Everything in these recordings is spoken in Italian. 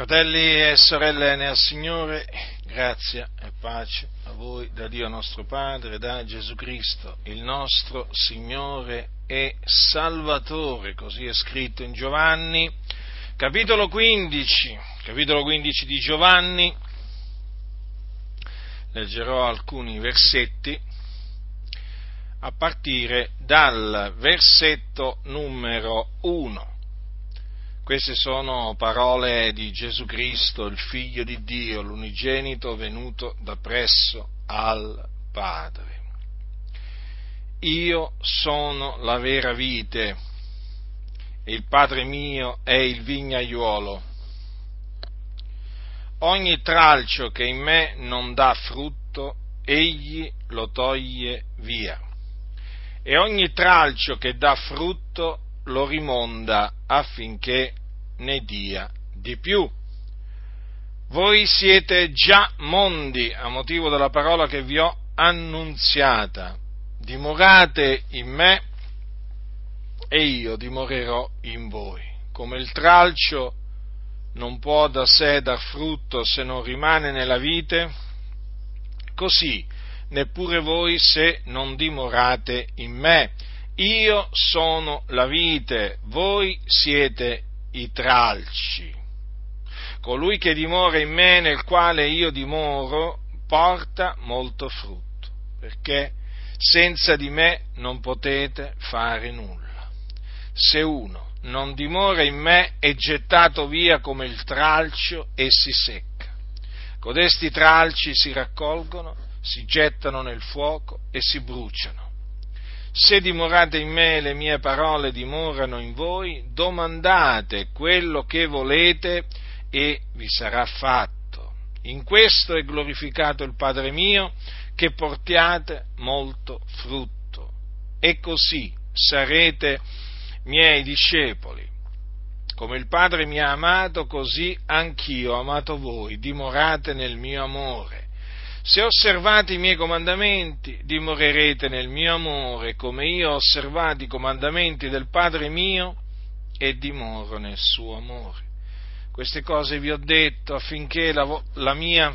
Fratelli e sorelle nel Signore, grazia e pace a voi da Dio nostro Padre, da Gesù Cristo, il nostro Signore e Salvatore, così è scritto in Giovanni, capitolo 15, capitolo 15 di Giovanni, leggerò alcuni versetti a partire dal versetto numero 1. Queste sono parole di Gesù Cristo, il Figlio di Dio, l'unigenito venuto da presso al Padre. Io sono la vera vite e il Padre mio è il vignaiuolo. Ogni tralcio che in me non dà frutto, egli lo toglie via. E ogni tralcio che dà frutto lo rimonda affinché ne dia di più. Voi siete già mondi a motivo della parola che vi ho annunziata. Dimorate in me e io dimorerò in voi. Come il tralcio non può da sé dar frutto se non rimane nella vite, così neppure voi se non dimorate in me. Io sono la vite, voi siete i tralci. Colui che dimora in me, nel quale io dimoro, porta molto frutto, perché senza di me non potete fare nulla. Se uno non dimora in me è gettato via come il tralcio e si secca. Codesti tralci si raccolgono, si gettano nel fuoco e si bruciano. Se dimorate in me le mie parole dimorano in voi, domandate quello che volete e vi sarà fatto. In questo è glorificato il Padre mio, che portiate molto frutto. E così sarete miei discepoli. Come il Padre mi ha amato, così anch'io ho amato voi. Dimorate nel mio amore. Se osservate i miei comandamenti, dimorerete nel mio amore, come io ho osservato i comandamenti del Padre mio e dimoro nel suo amore. Queste cose vi ho detto affinché la, la mia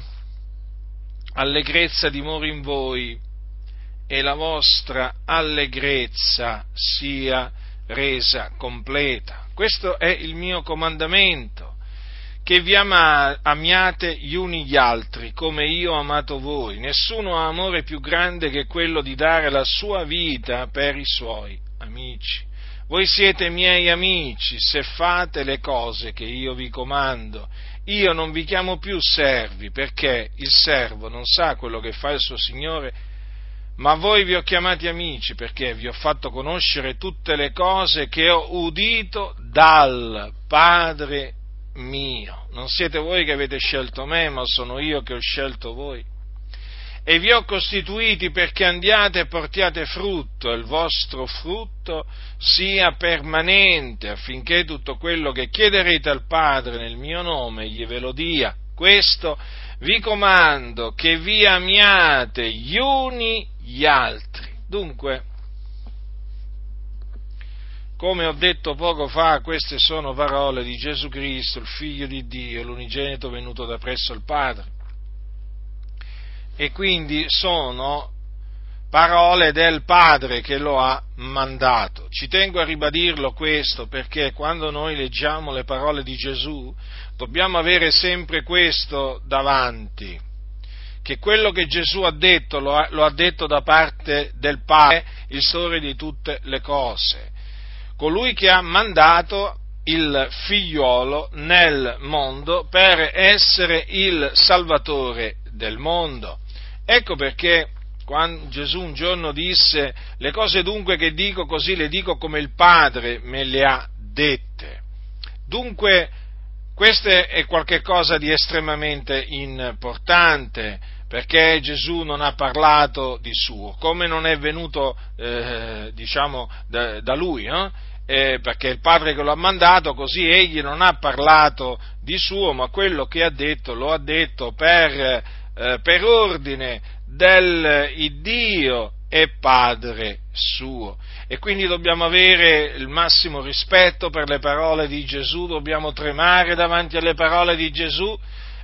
allegrezza dimori in voi e la vostra allegrezza sia resa completa. Questo è il mio comandamento che vi ama, amiate gli uni gli altri, come io ho amato voi. Nessuno ha amore più grande che quello di dare la sua vita per i suoi amici. Voi siete miei amici se fate le cose che io vi comando. Io non vi chiamo più servi, perché il servo non sa quello che fa il suo Signore, ma voi vi ho chiamati amici, perché vi ho fatto conoscere tutte le cose che ho udito dal Padre mio. Non siete voi che avete scelto me, ma sono io che ho scelto voi. E vi ho costituiti perché andiate e portiate frutto, e il vostro frutto sia permanente, affinché tutto quello che chiederete al Padre nel mio nome gli ve lo dia. Questo vi comando che vi amiate gli uni gli altri. Dunque, come ho detto poco fa, queste sono parole di Gesù Cristo, il Figlio di Dio, l'unigenito venuto da presso il Padre. E quindi sono parole del Padre che lo ha mandato. Ci tengo a ribadirlo questo perché quando noi leggiamo le parole di Gesù dobbiamo avere sempre questo davanti, che quello che Gesù ha detto lo ha, lo ha detto da parte del Padre, il Sore di tutte le cose colui che ha mandato il figliuolo nel mondo per essere il salvatore del mondo. Ecco perché quando Gesù un giorno disse le cose dunque che dico così le dico come il Padre me le ha dette. Dunque questo è qualcosa di estremamente importante perché Gesù non ha parlato di suo, come non è venuto eh, diciamo da, da lui, eh? Eh, perché il Padre che lo ha mandato, così egli non ha parlato di suo, ma quello che ha detto lo ha detto per, eh, per ordine del Dio e Padre suo. E quindi dobbiamo avere il massimo rispetto per le parole di Gesù, dobbiamo tremare davanti alle parole di Gesù,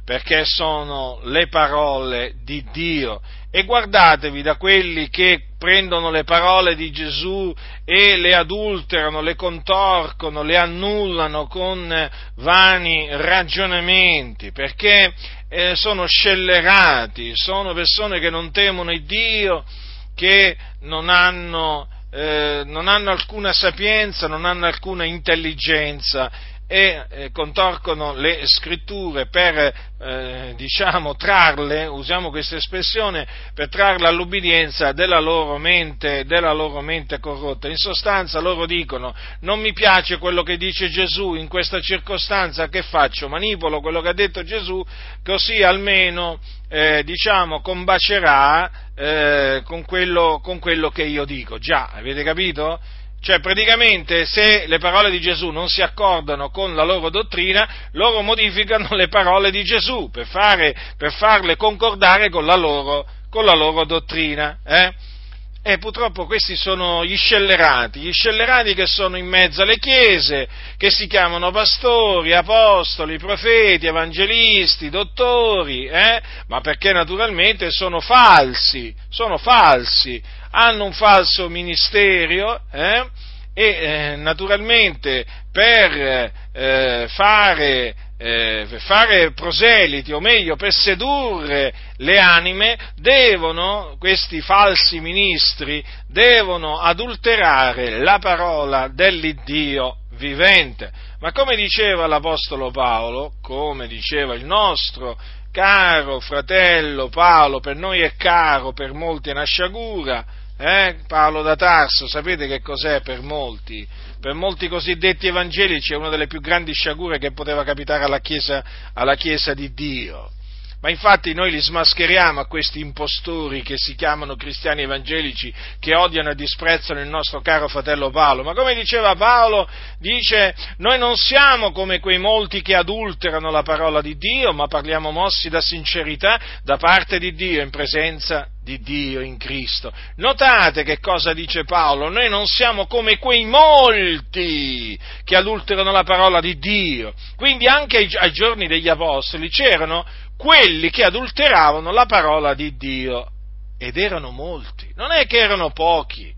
perché sono le parole di Dio. E guardatevi da quelli che prendono le parole di Gesù e le adulterano, le contorcono, le annullano con vani ragionamenti, perché eh, sono scellerati, sono persone che non temono il Dio, che non hanno, eh, non hanno alcuna sapienza, non hanno alcuna intelligenza e eh, contorcono le scritture per, eh, diciamo, trarle, usiamo questa espressione, per trarle all'ubbidienza della loro, mente, della loro mente corrotta. In sostanza loro dicono, non mi piace quello che dice Gesù in questa circostanza, che faccio? Manipolo quello che ha detto Gesù, così almeno, eh, diciamo, combacerà eh, con quello, con quello che io dico. Già, avete capito? Cioè, praticamente, se le parole di Gesù non si accordano con la loro dottrina, loro modificano le parole di Gesù per, fare, per farle concordare con la loro, con la loro dottrina. Eh? E purtroppo questi sono gli scellerati, gli scellerati che sono in mezzo alle chiese, che si chiamano pastori, apostoli, profeti, evangelisti, dottori, eh? ma perché naturalmente sono falsi, sono falsi, hanno un falso ministero eh? e eh, naturalmente per eh, fare eh, per fare proseliti, o meglio, per sedurre le anime, devono, questi falsi ministri, devono adulterare la parola dell'Iddio vivente. Ma come diceva l'Apostolo Paolo, come diceva il nostro caro fratello Paolo, per noi è caro, per molti è una sciagura, eh? Paolo da Tarso, sapete che cos'è per molti? Per molti cosiddetti evangelici è una delle più grandi sciagure che poteva capitare alla Chiesa, alla Chiesa di Dio. Ma infatti noi li smascheriamo a questi impostori che si chiamano cristiani evangelici, che odiano e disprezzano il nostro caro fratello Paolo. Ma come diceva Paolo, dice, noi non siamo come quei molti che adulterano la parola di Dio, ma parliamo mossi da sincerità da parte di Dio in presenza di Dio in Cristo. Notate che cosa dice Paolo, noi non siamo come quei molti che adulterano la parola di Dio. Quindi anche ai, ai giorni degli Apostoli c'erano quelli che adulteravano la parola di Dio. Ed erano molti, non è che erano pochi,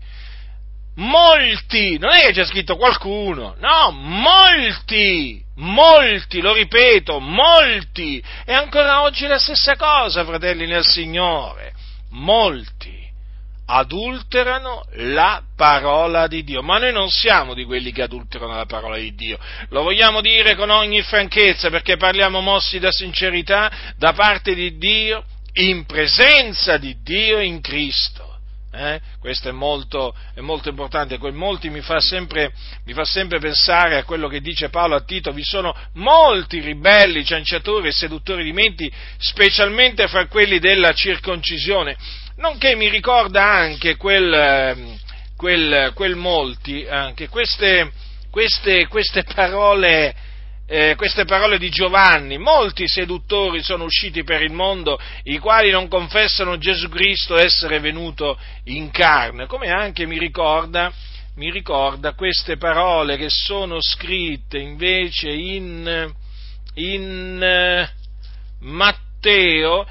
molti, non è che c'è scritto qualcuno, no, molti, molti, lo ripeto, molti. E ancora oggi la stessa cosa, fratelli nel Signore, molti adulterano la parola di Dio, ma noi non siamo di quelli che adulterano la parola di Dio, lo vogliamo dire con ogni franchezza perché parliamo mossi da sincerità da parte di Dio, in presenza di Dio in Cristo. Eh? Questo è molto, è molto, importante, quel molti mi fa, sempre, mi fa, sempre, pensare a quello che dice Paolo a Tito, vi sono molti ribelli, cianciatori e seduttori di menti, specialmente fra quelli della circoncisione. Nonché mi ricorda anche quel, ehm, quel, quel molti, anche queste, queste, queste, parole, eh, queste parole di Giovanni, molti seduttori sono usciti per il mondo, i quali non confessano Gesù Cristo essere venuto in carne, come anche mi ricorda, mi ricorda queste parole che sono scritte invece in, in eh, Matteo,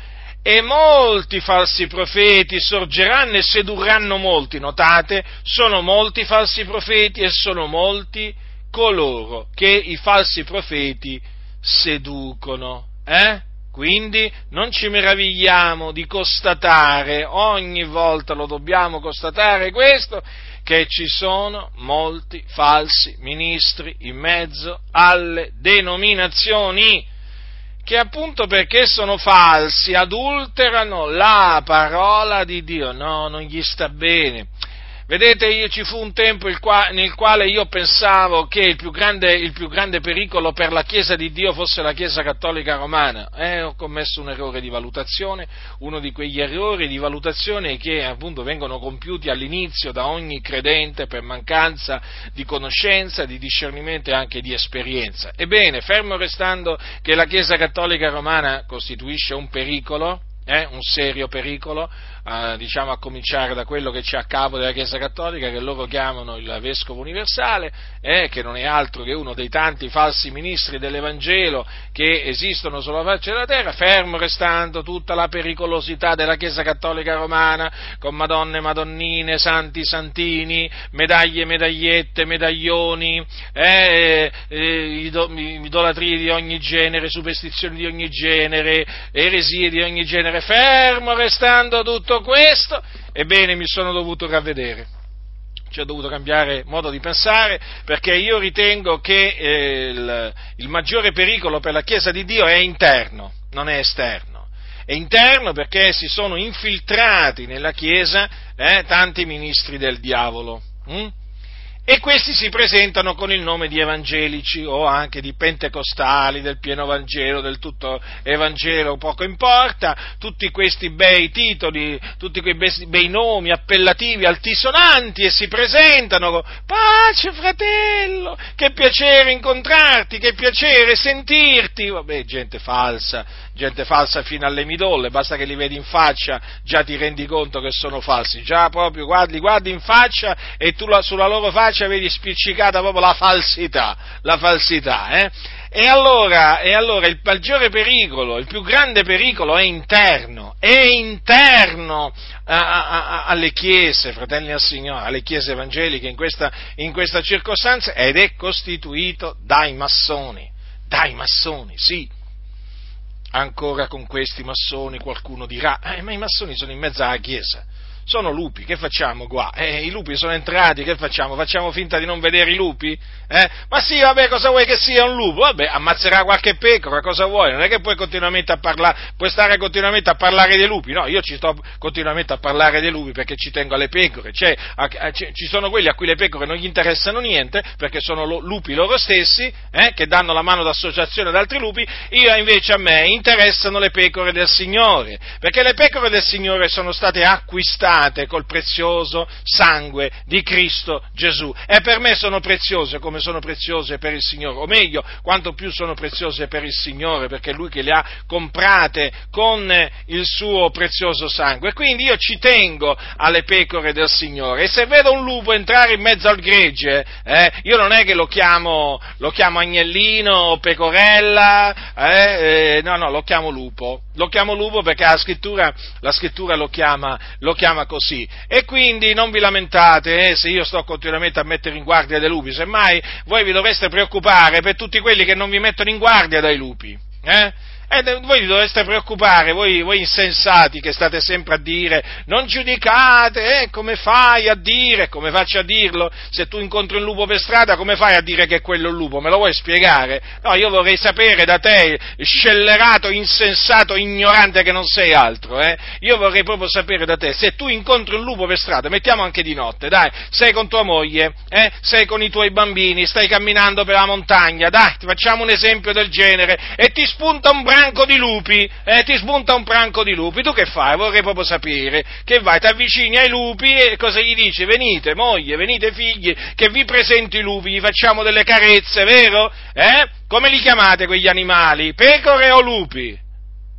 e molti falsi profeti sorgeranno e sedurranno molti, notate, sono molti falsi profeti e sono molti coloro che i falsi profeti seducono. Eh? Quindi non ci meravigliamo di constatare, ogni volta lo dobbiamo constatare questo, che ci sono molti falsi ministri in mezzo alle denominazioni che appunto perché sono falsi adulterano la parola di Dio. No, non gli sta bene. Vedete, io, ci fu un tempo qua, nel quale io pensavo che il più, grande, il più, grande, pericolo per la Chiesa di Dio fosse la Chiesa cattolica romana. Eh, ho commesso un errore di valutazione, uno di quegli errori di valutazione che appunto vengono compiuti all'inizio da ogni credente per mancanza di conoscenza, di discernimento e anche di esperienza. Ebbene, fermo restando che la Chiesa cattolica romana costituisce un pericolo, eh, un serio pericolo, eh, diciamo a cominciare da quello che c'è a capo della Chiesa Cattolica, che loro chiamano il Vescovo Universale, eh, che non è altro che uno dei tanti falsi ministri dell'Evangelo che esistono sulla faccia della terra, fermo restando tutta la pericolosità della Chiesa Cattolica Romana, con madonne, madonnine, santi, santini, medaglie, medagliette, medaglioni, eh, eh, idolatrie di ogni genere, superstizioni di ogni genere, eresie di ogni genere, genere, fermo restando tutto questo, ebbene mi sono dovuto ravvedere. Ci ho dovuto cambiare modo di pensare perché io ritengo che eh, il, il maggiore pericolo per la Chiesa di Dio è interno, non è esterno. È interno perché si sono infiltrati nella Chiesa eh, tanti ministri del diavolo. Hm? E questi si presentano con il nome di evangelici o anche di pentecostali, del pieno Vangelo, del tutto Evangelo, poco importa, tutti questi bei titoli, tutti quei bei nomi appellativi, altisonanti e si presentano pace fratello, che piacere incontrarti, che piacere sentirti, vabbè gente falsa, gente falsa fino alle midolle, basta che li vedi in faccia, già ti rendi conto che sono falsi, già proprio guardi, guardi in faccia e tu la, sulla loro faccia vedi spiccicata proprio la falsità, la falsità, eh? E allora, e allora, il maggiore pericolo, il più grande pericolo è interno, è interno a, a, alle chiese, fratelli al Signore, alle chiese evangeliche in questa, in questa circostanza ed è costituito dai massoni, dai massoni, sì ancora con questi massoni qualcuno dirà, eh, ma i massoni sono in mezzo alla Chiesa sono lupi, che facciamo qua? Eh, I lupi sono entrati, che facciamo? Facciamo finta di non vedere i lupi? Eh? Ma sì, vabbè, cosa vuoi che sia un lupo? Vabbè, ammazzerà qualche pecora, cosa vuoi? Non è che puoi continuamente a parlare, puoi stare continuamente a parlare dei lupi, no, io ci sto continuamente a parlare dei lupi perché ci tengo alle pecore, cioè, a, a, ci sono quelli a cui le pecore non gli interessano niente perché sono lo, lupi loro stessi, eh, che danno la mano d'associazione ad altri lupi, io invece a me interessano le pecore del Signore, perché le pecore del Signore sono state acquistate comprate col prezioso sangue di Cristo Gesù. E per me sono preziose come sono preziose per il Signore, o meglio, quanto più sono preziose per il Signore, perché è Lui che le ha comprate con il suo prezioso sangue. Quindi io ci tengo alle pecore del Signore. E se vedo un lupo entrare in mezzo al gregge, eh, io non è che lo chiamo, lo chiamo agnellino o pecorella, eh, eh, no, no, lo chiamo lupo. Lo chiamo lupo perché la scrittura, la scrittura lo, chiama, lo chiama così. E quindi non vi lamentate eh, se io sto continuamente a mettere in guardia dei lupi, semmai voi vi dovreste preoccupare per tutti quelli che non vi mettono in guardia dai lupi. Eh? E eh, voi vi dovreste preoccupare, voi, voi, insensati che state sempre a dire non giudicate, eh, come fai a dire, come faccio a dirlo? Se tu incontri un lupo per strada, come fai a dire che è quello il lupo? Me lo vuoi spiegare? No, io vorrei sapere da te, scellerato, insensato, ignorante che non sei altro, eh? Io vorrei proprio sapere da te, se tu incontri un lupo per strada, mettiamo anche di notte, dai, sei con tua moglie, eh? sei con i tuoi bambini, stai camminando per la montagna, dai, ti facciamo un esempio del genere, e ti spunta un brano branco di lupi, eh, ti spunta un branco di lupi, tu che fai? Vorrei proprio sapere, che vai, ti avvicini ai lupi e cosa gli dici? Venite moglie, venite figli, che vi presento i lupi, gli facciamo delle carezze, vero? Eh? Come li chiamate quegli animali? Pecore o lupi?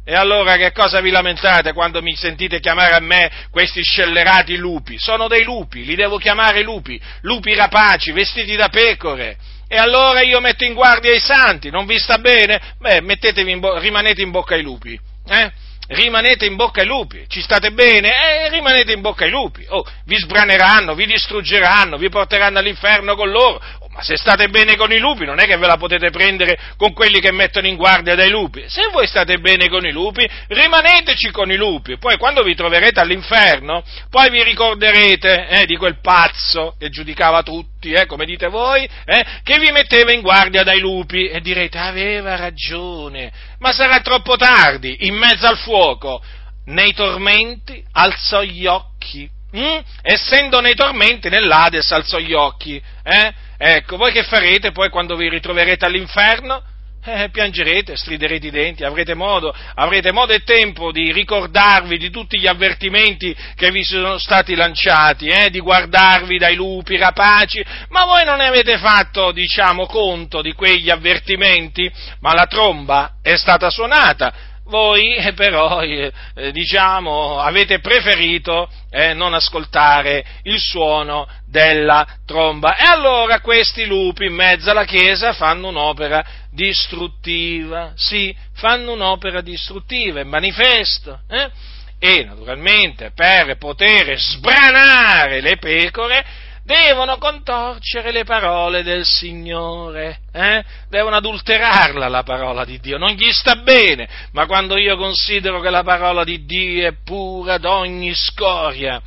E allora che cosa vi lamentate quando mi sentite chiamare a me questi scellerati lupi? Sono dei lupi, li devo chiamare lupi, lupi rapaci, vestiti da pecore. E allora io metto in guardia i santi, non vi sta bene? Beh, in bo- rimanete in bocca ai lupi, eh? Rimanete in bocca ai lupi, ci state bene? Eh, rimanete in bocca ai lupi. Oh, vi sbraneranno, vi distruggeranno, vi porteranno all'inferno con loro. Ma se state bene con i lupi, non è che ve la potete prendere con quelli che mettono in guardia dai lupi. Se voi state bene con i lupi, rimaneteci con i lupi. Poi quando vi troverete all'inferno, poi vi ricorderete eh, di quel pazzo che giudicava tutti, eh, come dite voi, eh, che vi metteva in guardia dai lupi e direte aveva ragione. Ma sarà troppo tardi, in mezzo al fuoco. Nei tormenti alzò gli occhi Mm? Essendo nei tormenti nell'Ades alzò gli occhi. Eh? Ecco, voi che farete poi quando vi ritroverete all'inferno? Eh, piangerete, striderete i denti, avrete modo, avrete modo e tempo di ricordarvi di tutti gli avvertimenti che vi sono stati lanciati, eh, di guardarvi dai lupi rapaci, ma voi non ne avete fatto, diciamo, conto di quegli avvertimenti, ma la tromba è stata suonata, voi eh, però, eh, eh, diciamo, avete preferito eh, non ascoltare il suono della tromba. E allora questi lupi in mezzo alla Chiesa fanno un'opera distruttiva, sì, fanno un'opera distruttiva, è manifesto. Eh? E naturalmente per poter sbranare le pecore devono contorcere le parole del Signore, eh? devono adulterarla la parola di Dio, non gli sta bene, ma quando io considero che la parola di Dio è pura d'ogni scoria,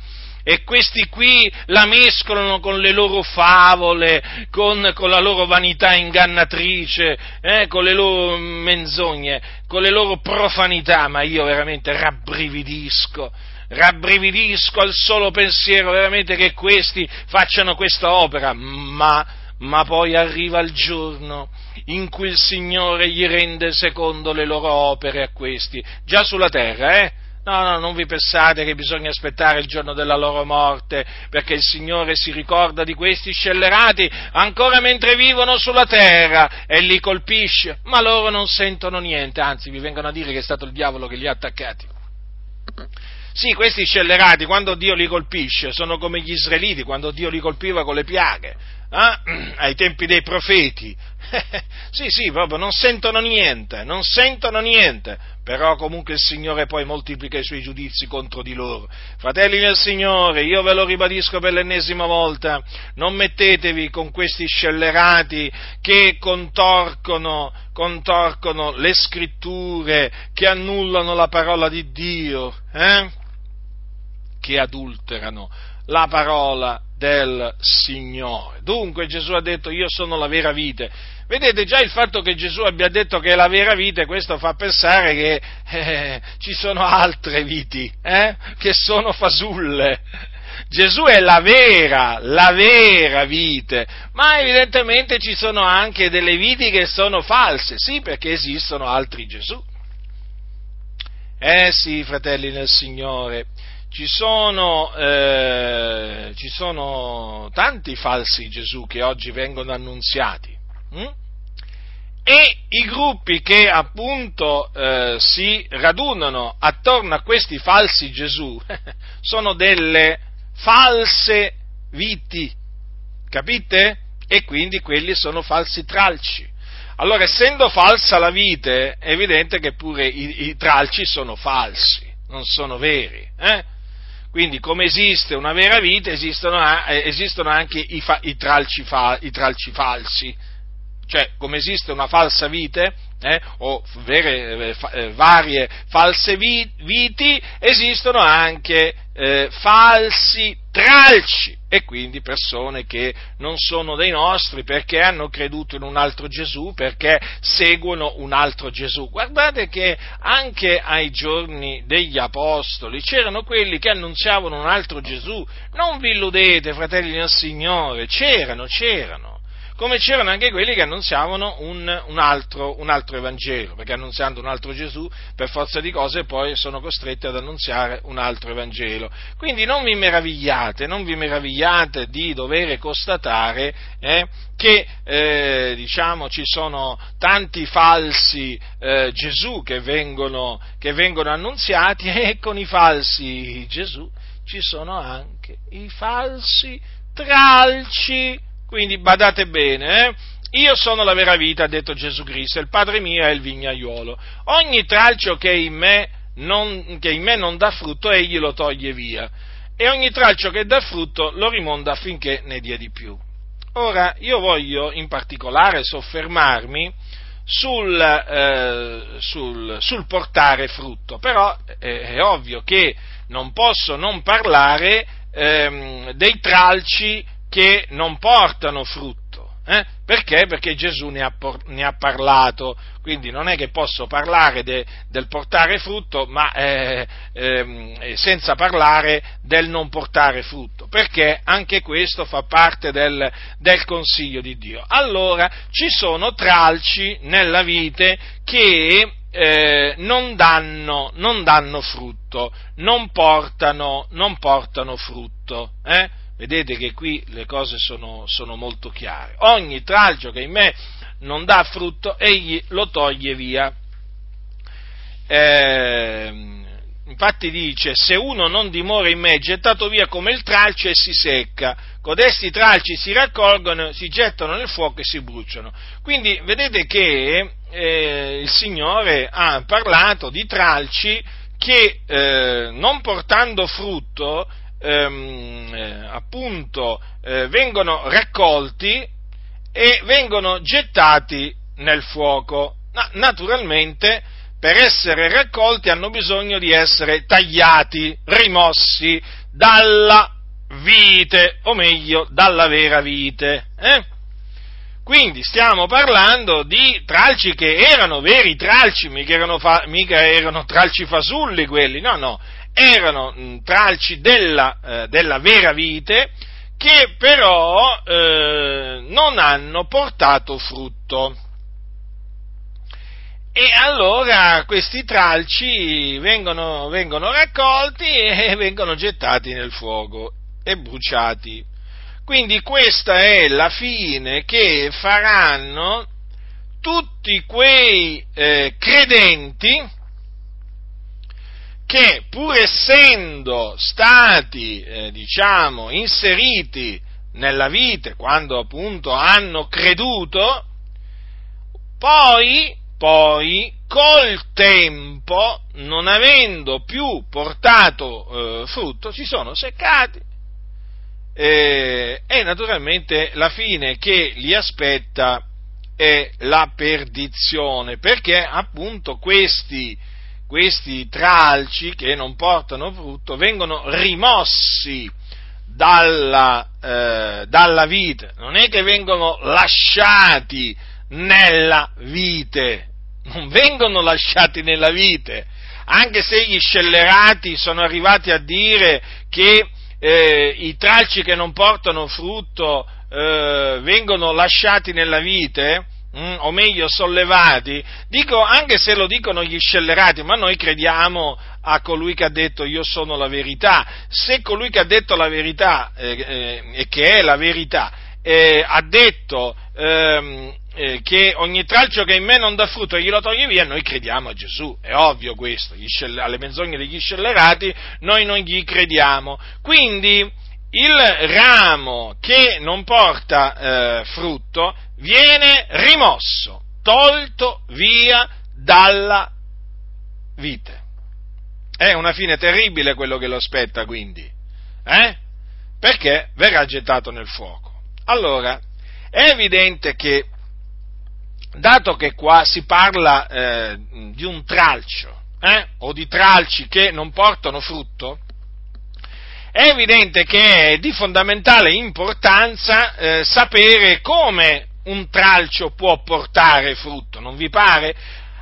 e questi qui la mescolano con le loro favole, con, con la loro vanità ingannatrice, eh, con le loro menzogne, con le loro profanità, ma io veramente rabbrividisco rabbrividisco al solo pensiero veramente che questi facciano questa opera, ma, ma poi arriva il giorno in cui il Signore gli rende secondo le loro opere a questi, già sulla terra, eh? No, no, non vi pensate che bisogna aspettare il giorno della loro morte, perché il Signore si ricorda di questi scellerati ancora mentre vivono sulla terra e li colpisce, ma loro non sentono niente, anzi vi vengono a dire che è stato il diavolo che li ha attaccati. Sì, questi scellerati, quando Dio li colpisce, sono come gli israeliti, quando Dio li colpiva con le piaghe, eh? ai tempi dei profeti. sì, sì, proprio non sentono niente, non sentono niente, però comunque il Signore poi moltiplica i suoi giudizi contro di loro. Fratelli del Signore, io ve lo ribadisco per l'ennesima volta, non mettetevi con questi scellerati che contorcono, contorcono le scritture, che annullano la parola di Dio, eh? Che adulterano la parola del Signore. Dunque Gesù ha detto io sono la vera vite. Vedete già il fatto che Gesù abbia detto che è la vera vite, questo fa pensare che eh, ci sono altre viti, eh, che sono fasulle. Gesù è la vera, la vera vite, ma evidentemente ci sono anche delle viti che sono false, sì, perché esistono altri Gesù. Eh sì, fratelli nel Signore, ci sono, eh, ci sono tanti falsi Gesù che oggi vengono annunziati. Hm? E i gruppi che appunto eh, si radunano attorno a questi falsi Gesù sono delle false viti, capite? E quindi quelli sono falsi tralci. Allora, essendo falsa la vite, è evidente che pure i, i tralci sono falsi, non sono veri. Eh? Quindi come esiste una vera vita, esistono, eh, esistono anche i, fa, i, tralci fa, i, tralci falsi. Cioè, come esiste una falsa vite, eh, o vere, eh, eh varie false viti, esistono anche eh, falsi tralci e quindi persone che non sono dei nostri perché hanno creduto in un altro Gesù, perché seguono un altro Gesù. Guardate che anche ai giorni degli Apostoli c'erano quelli che annunziavano un altro Gesù. Non vi illudete, fratelli del Signore, c'erano, c'erano come c'erano anche quelli che annunziavano un, un, altro, un, altro, Evangelo, perché annunziando un altro Gesù, per forza di cose, poi sono costretti ad annunziare un altro Evangelo. Quindi non vi meravigliate, non vi meravigliate di dover constatare eh, che eh, diciamo, ci sono tanti falsi eh, Gesù che vengono, che vengono annunziati e con i falsi Gesù ci sono anche i falsi tralci quindi badate bene, eh? Io sono la vera vita, ha detto Gesù Cristo, il Padre mio è il vignaiuolo. Ogni tralcio che in, me non, che in me non dà frutto, egli lo toglie via. E ogni tralcio che dà frutto lo rimonda affinché ne dia di più. Ora, io voglio in particolare soffermarmi sul, eh, sul, sul portare frutto, però eh, è ovvio che non posso non parlare ehm, dei tralci che non portano frutto. Eh? Perché? Perché Gesù ne ha, ne ha, parlato, quindi non è che posso parlare de, del portare frutto, ma eh, eh, senza parlare del non portare frutto, perché anche questo fa parte del, del consiglio di Dio. Allora, ci sono tralci nella vite che eh, non, danno, non, danno, frutto, non portano, non portano frutto. Eh? Vedete che qui le cose sono, sono molto chiare. Ogni tralcio che in me non dà frutto, egli lo toglie via. eh, infatti dice, se uno non dimora in me è gettato via come il tralcio e si secca, codesti tralci si raccolgono, si gettano nel fuoco e si bruciano. Quindi vedete che eh, il Signore ha parlato di tralci che eh, non portando frutto, ehm, eh, appunto, eh, vengono raccolti e vengono gettati nel fuoco. Na- naturalmente, per essere raccolti hanno bisogno di essere tagliati, rimossi dalla vite, o meglio, dalla vera vite. Eh? Quindi stiamo parlando di tralci che erano veri tralci, mica erano, fa, mica erano tralci fasulli quelli, no, no, erano mh, tralci della, eh, della, vera vite che però eh, non hanno portato frutto. E allora questi tralci vengono, vengono raccolti e vengono gettati nel fuoco e bruciati. Quindi questa è la fine che faranno tutti quei eh, credenti che pur essendo stati, eh, diciamo, inseriti nella vita quando appunto hanno creduto, poi, poi col tempo, non avendo più portato eh, frutto, si sono seccati. Eh, e naturalmente la fine che li aspetta è la perdizione, perché appunto questi, questi tralci che non portano frutto vengono rimossi dalla, eh, dalla vite, non è che vengono lasciati nella vite, non vengono lasciati nella vite, anche se gli scellerati sono arrivati a dire che eh, i tralci che non portano frutto eh, vengono lasciati nella vite, mm, o meglio sollevati, dico anche se lo dicono gli scellerati, ma noi crediamo a colui che ha detto io sono la verità. Se colui che ha detto la verità eh, eh e che è la verità eh, ha detto ehm, eh, che ogni tralcio che in me non dà frutto glielo toglie via, noi crediamo a Gesù, è ovvio questo, alle menzogne degli scellerati noi non gli crediamo. Quindi il ramo che non porta eh, frutto viene rimosso, tolto via dalla vite. È una fine terribile quello che lo aspetta quindi, eh? perché verrà gettato nel fuoco. Allora, è evidente che, dato che qua si parla eh, di un tralcio, eh, o di tralci che non portano frutto, è evidente che è di fondamentale importanza eh, sapere come un tralcio può portare frutto, non vi pare?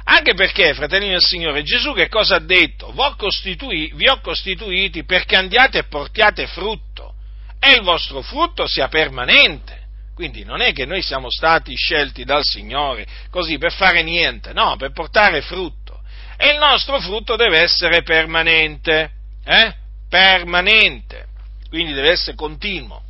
Anche perché, fratelli del Signore, Gesù che cosa ha detto? Vi ho, costituiti perché andiate e portiate frutto e il vostro frutto sia permanente. Quindi non è che noi siamo stati scelti dal Signore così per fare niente, no, per portare frutto. E il nostro frutto deve essere permanente, eh? Permanente. Quindi deve essere continuo.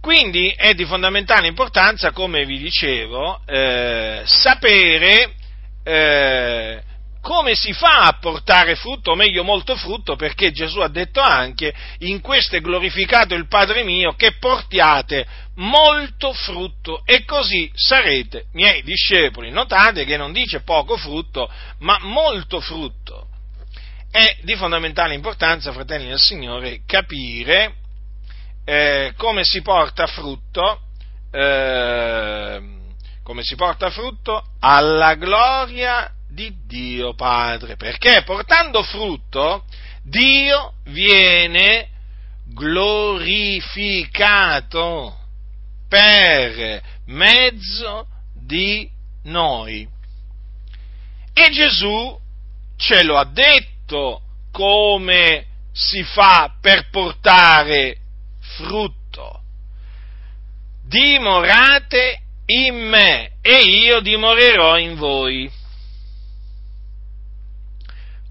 Quindi è di fondamentale importanza, come vi dicevo, eh, sapere eh, come si fa a portare frutto, o meglio molto frutto, perché Gesù ha detto anche, in questo è glorificato il Padre mio, che portiate molto frutto e così sarete miei discepoli. Notate che non dice poco frutto, ma molto frutto. È di fondamentale importanza, fratelli del Signore, capire eh, come si porta frutto, eh, come si porta frutto alla gloria di Dio Padre, perché portando frutto Dio viene glorificato per mezzo di noi. E Gesù ce lo ha detto come si fa per portare frutto. Dimorate in me e io dimorerò in voi.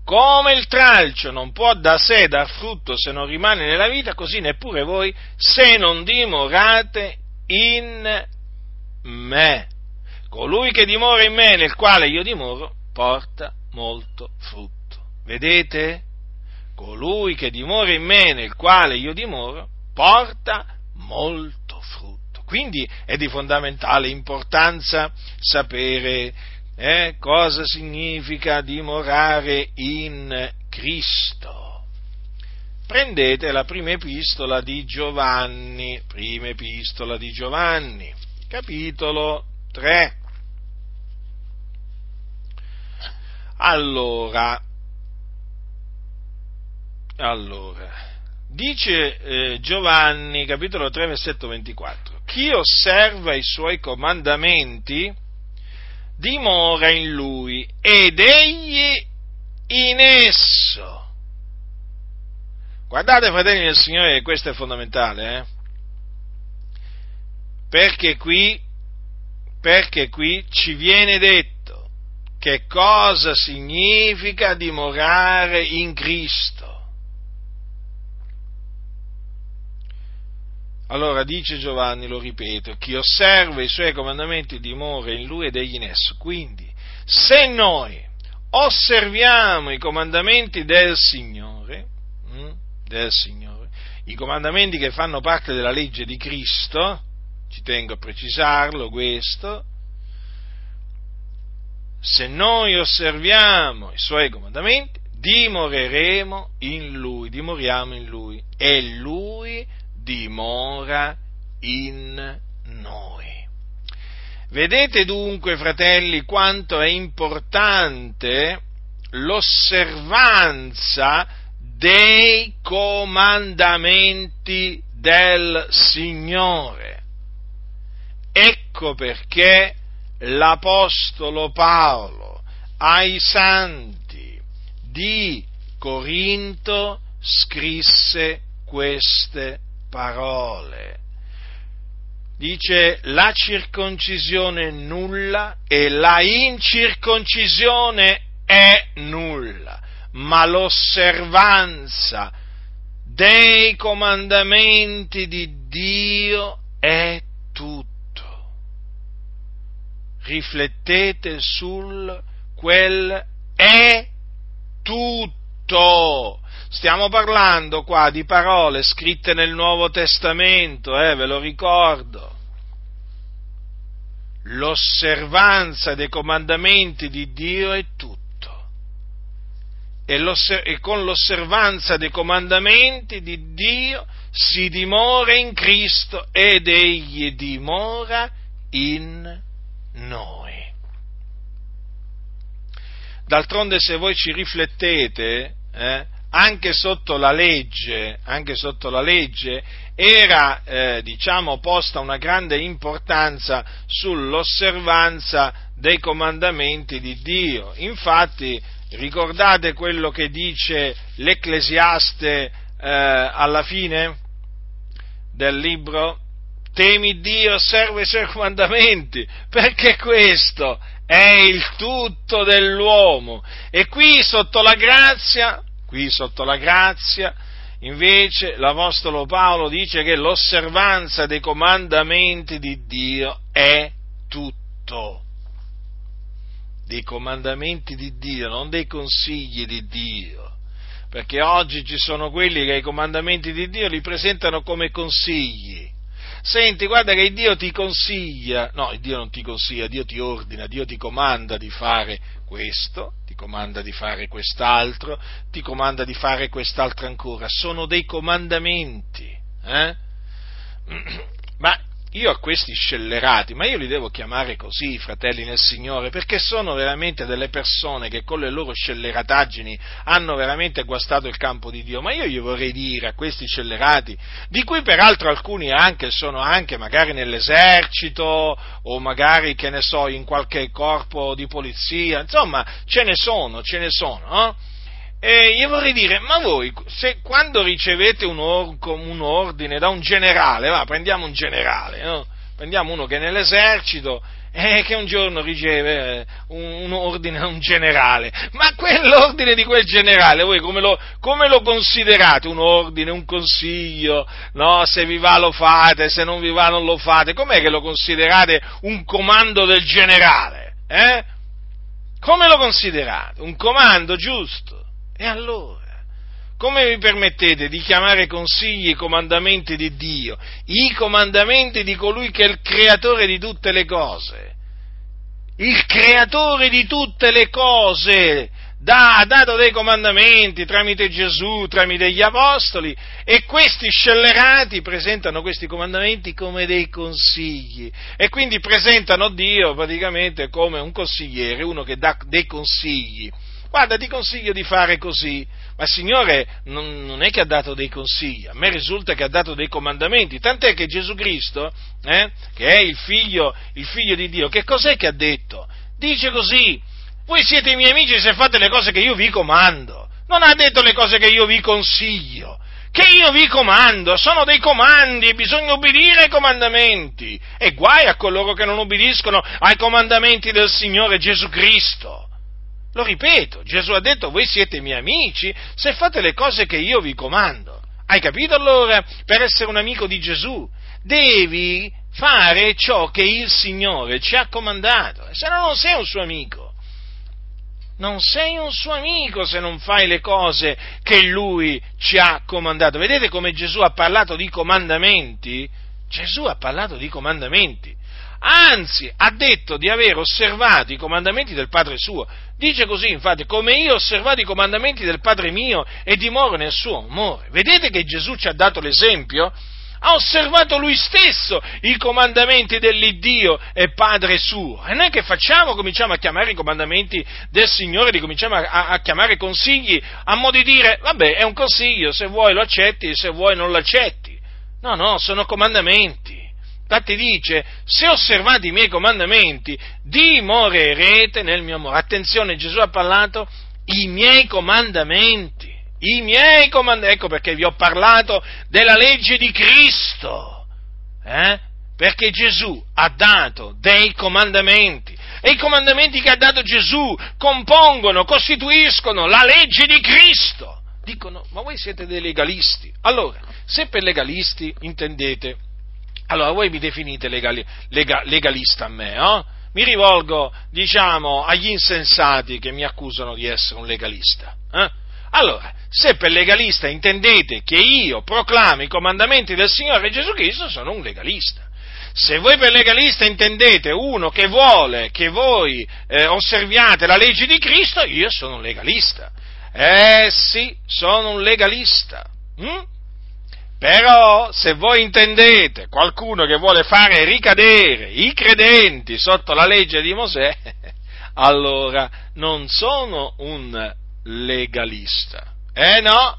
Come il tralcio non può da sé dar frutto se non rimane nella vita, così neppure voi se non dimorate in me. colui che dimora in me, nel quale io dimoro, porta molto frutto. Vedete? Colui che dimora in me, nel quale io dimoro, porta molto frutto. Quindi è di fondamentale importanza sapere eh, cosa significa dimorare in Cristo. Prendete la prima epistola di Giovanni, prima epistola di Giovanni, capitolo 3. Allora, allora, dice eh, Giovanni, capitolo 3, versetto 24, chi osserva i suoi comandamenti dimora in lui ed egli in esso. Guardate, fratelli del Signore, questo è fondamentale, eh? perché, qui, perché qui ci viene detto che cosa significa dimorare in Cristo. Allora dice Giovanni, lo ripeto, chi osserva i suoi comandamenti dimora in lui ed egli in esso. Quindi, se noi osserviamo i comandamenti del Signore, hm, del Signore, i comandamenti che fanno parte della legge di Cristo, ci tengo a precisarlo questo, se noi osserviamo i suoi comandamenti, dimoreremo in lui, dimoriamo in lui e lui dimora in noi. Vedete dunque, fratelli, quanto è importante l'osservanza dei comandamenti del Signore. Ecco perché l'Apostolo Paolo ai santi di Corinto scrisse queste parole. Dice la circoncisione nulla e la incirconcisione è nulla, ma l'osservanza dei comandamenti di Dio è tutto. Riflettete sul quel è tutto Stiamo parlando qua di parole scritte nel Nuovo Testamento, eh, ve lo ricordo. L'osservanza dei comandamenti di Dio è tutto. E, e con l'osservanza dei comandamenti di Dio si dimora in Cristo ed Egli dimora in noi. D'altronde se voi ci riflettete, eh, anche sotto la legge, sotto la legge era eh, diciamo, posta una grande importanza sull'osservanza dei comandamenti di Dio. Infatti ricordate quello che dice l'Ecclesiaste eh, alla fine del libro? Temi Dio, osserva i suoi comandamenti, perché questo è il tutto dell'uomo. E qui sotto la grazia Qui sotto la grazia, invece, l'Apostolo Paolo dice che l'osservanza dei comandamenti di Dio è tutto. Dei comandamenti di Dio, non dei consigli di Dio. Perché oggi ci sono quelli che i comandamenti di Dio li presentano come consigli. Senti, guarda che Dio ti consiglia, no, Dio non ti consiglia, Dio ti ordina, Dio ti comanda di fare questo, comanda di fare quest'altro, ti comanda di fare quest'altro ancora. Sono dei comandamenti. Eh? Ma io a questi scellerati, ma io li devo chiamare così, fratelli nel Signore, perché sono veramente delle persone che con le loro scellerataggini hanno veramente guastato il campo di Dio, ma io gli vorrei dire a questi scellerati, di cui peraltro alcuni anche sono anche magari nell'esercito o magari, che ne so, in qualche corpo di polizia, insomma, ce ne sono, ce ne sono, no? E io vorrei dire, ma voi, se, quando ricevete un, or, un, ordine da un generale, va, prendiamo un generale, no? prendiamo uno che è nell'esercito è che un giorno riceve eh, un, un ordine da un generale, ma quell'ordine di quel generale, voi come lo, come lo, considerate? Un ordine, un consiglio? No, se vi va lo fate, se non vi va non lo fate, com'è che lo considerate un comando del generale? Eh? Come lo considerate? Un comando giusto? E allora? Come vi permettete di chiamare consigli i comandamenti di Dio, i comandamenti di colui che è il creatore di tutte le cose? Il creatore di tutte le cose ha dato dei comandamenti tramite Gesù, tramite gli apostoli, e questi scellerati presentano questi comandamenti come dei consigli, e quindi presentano Dio praticamente come un consigliere, uno che dà dei consigli. Guarda, ti consiglio di fare così, ma il Signore non, non, è che ha dato dei consigli, a me risulta che ha dato dei comandamenti, tant'è che Gesù Cristo, eh, che è il figlio, il figlio di Dio, che cos'è che ha detto? Dice così, voi siete i miei amici se fate le cose che io vi comando, non ha detto le cose che io vi consiglio, che io vi comando, sono dei comandi, bisogna obbedire ai comandamenti, e guai a coloro che non obbediscono ai comandamenti del Signore Gesù Cristo. Lo ripeto, Gesù ha detto voi siete miei amici se fate le cose che io vi comando. Hai capito allora? Per essere un amico di Gesù devi fare ciò che il Signore ci ha comandato, se no non sei un suo amico. Non sei un suo amico se non fai le cose che lui ci ha comandato. Vedete come Gesù ha parlato di comandamenti? Gesù ha parlato di comandamenti anzi ha detto di aver osservato i comandamenti del Padre suo. Dice così, infatti, come io ho osservato i comandamenti del Padre mio e dimoro nel suo amore. Vedete che Gesù ci ha dato l'esempio? Ha osservato lui stesso i comandamenti dell'Iddio e Padre suo. E noi che facciamo? Cominciamo a chiamare i comandamenti del Signore, li cominciamo a, a chiamare consigli, a mo' di dire, vabbè, è un consiglio, se vuoi lo accetti, se vuoi non lo accetti. No, no, sono comandamenti. Infatti dice, se osservate i miei comandamenti, dimorerete nel mio amore. Attenzione, Gesù ha parlato i miei comandamenti. I miei comandamenti. Ecco perché vi ho parlato della legge di Cristo. Eh? Perché Gesù ha dato dei comandamenti. E i comandamenti che ha dato Gesù compongono, costituiscono la legge di Cristo. Dicono, ma voi siete dei legalisti. Allora, se per legalisti intendete allora, voi mi definite legali, lega, legalista a me, no? Mi rivolgo, diciamo, agli insensati che mi accusano di essere un legalista. Eh? Allora, se per legalista intendete che io proclamo i comandamenti del Signore Gesù Cristo, sono un legalista. Se voi per legalista intendete uno che vuole che voi eh, osserviate la legge di Cristo, io sono un legalista. Eh sì, sono un legalista. Hm? Però se voi intendete qualcuno che vuole fare ricadere i credenti sotto la legge di Mosè, allora non sono un legalista. Eh no,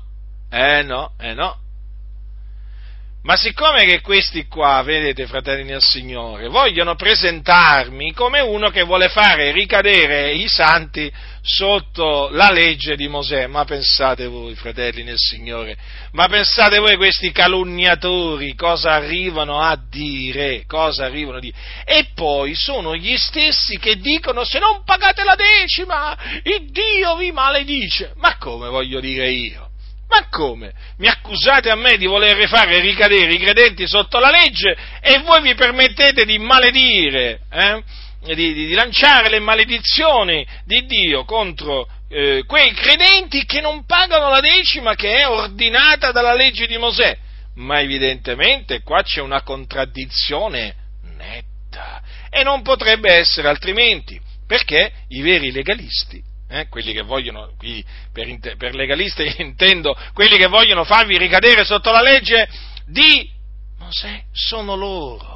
eh no, eh no. Ma siccome che questi qua, vedete fratelli del Signore, vogliono presentarmi come uno che vuole fare ricadere i santi sotto la legge di Mosè, ma pensate voi fratelli nel Signore, ma pensate voi questi calunniatori cosa arrivano a dire, cosa arrivano a dire? E poi sono gli stessi che dicono se non pagate la decima, il Dio vi maledice. Ma come voglio dire io? Ma come? Mi accusate a me di voler fare ricadere i credenti sotto la legge e voi vi permettete di maledire, eh? di, di, di, lanciare le maledizioni di Dio contro eh, quei credenti che non pagano la decima che è ordinata dalla legge di Mosè. Ma evidentemente qua c'è una contraddizione netta e non potrebbe essere altrimenti, perché i veri legalisti eh, quelli che vogliono, qui per, per legalisti intendo quelli che vogliono farvi ricadere sotto la legge di Mosè, sono loro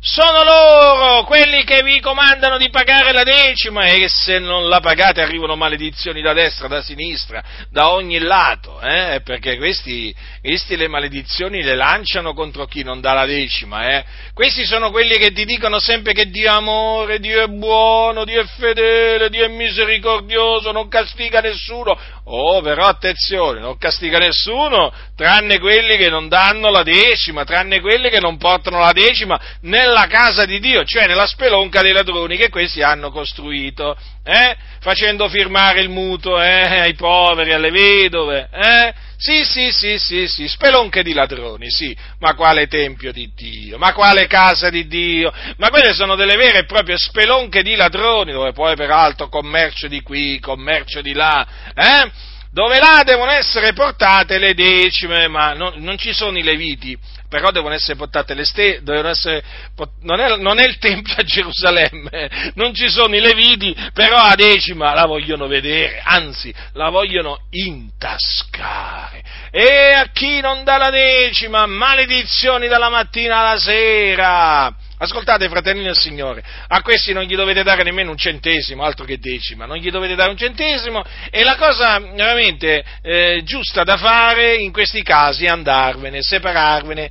sono loro quelli che vi comandano di pagare la decima e se non la pagate arrivano maledizioni da destra, da sinistra, da ogni lato, eh? perché questi, questi, le maledizioni le lanciano contro chi non dà la decima. Eh? Questi sono quelli che ti dicono sempre che Dio è amore, Dio è buono, Dio è fedele, Dio è misericordioso, non castiga nessuno. Oh, però attenzione, non castiga nessuno, tranne quelli che non danno la decima, tranne quelli che non portano la decima nel nella casa di Dio, cioè nella spelonca dei ladroni che questi hanno costruito, eh? facendo firmare il mutuo eh? ai poveri, alle vedove. Eh? Sì, sì, sì, sì, sì, spelonche di ladroni, sì, ma quale tempio di Dio, ma quale casa di Dio, ma quelle sono delle vere e proprie spelonche di ladroni, dove poi peraltro commercio di qui, commercio di là, eh? dove là devono essere portate le decime, ma non, non ci sono i leviti, però devono essere portate le stesse, non, non, è, il Tempio a Gerusalemme, non ci sono i leviti, però a decima la vogliono vedere, anzi la vogliono intascare. E a chi non dà la decima, maledizioni dalla mattina alla sera. Ascoltate, fratelli del Signore, a questi non gli dovete dare nemmeno un centesimo, altro che decima, non gli dovete dare un centesimo e la cosa veramente eh, giusta da fare in questi casi è andarvene, separarvene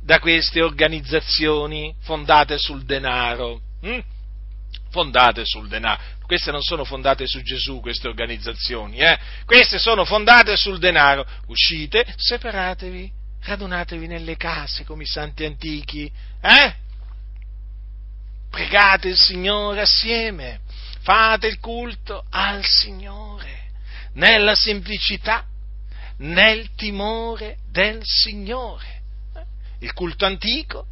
da queste organizzazioni fondate sul denaro. Hm? Fondate sul denaro. Queste non sono fondate su Gesù, queste organizzazioni, eh? queste sono fondate sul denaro. Uscite, separatevi, radunatevi nelle case come i santi antichi, eh? Pregate il Signore assieme, fate il culto al Signore, nella semplicità, nel timore del Signore. Il culto antico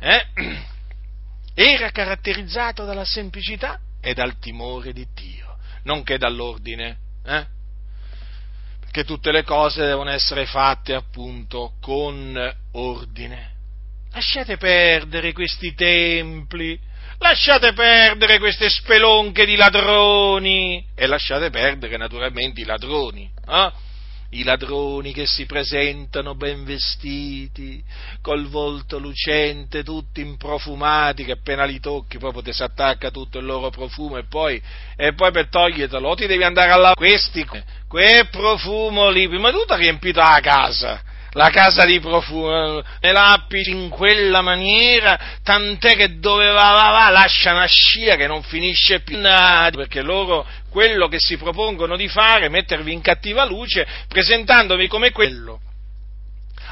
eh, era caratterizzato dalla semplicità e dal timore di Dio, nonché dall'ordine. Eh? Perché tutte le cose devono essere fatte appunto con ordine. Lasciate perdere questi templi Lasciate perdere queste spelonche di ladroni e lasciate perdere naturalmente i ladroni. Eh? I ladroni che si presentano ben vestiti, col volto lucente, tutti improfumati, che appena li tocchi proprio ti si attacca tutto il loro profumo e poi, e poi per togliertelo ti devi andare a lavare. Questi, quel profumo lì, prima di tutto ha riempito la casa la casa di profumo, ne lapidi in quella maniera, tant'è che dove va, va, va, lascia una scia che non finisce più, perché loro quello che si propongono di fare è mettervi in cattiva luce presentandovi come quello.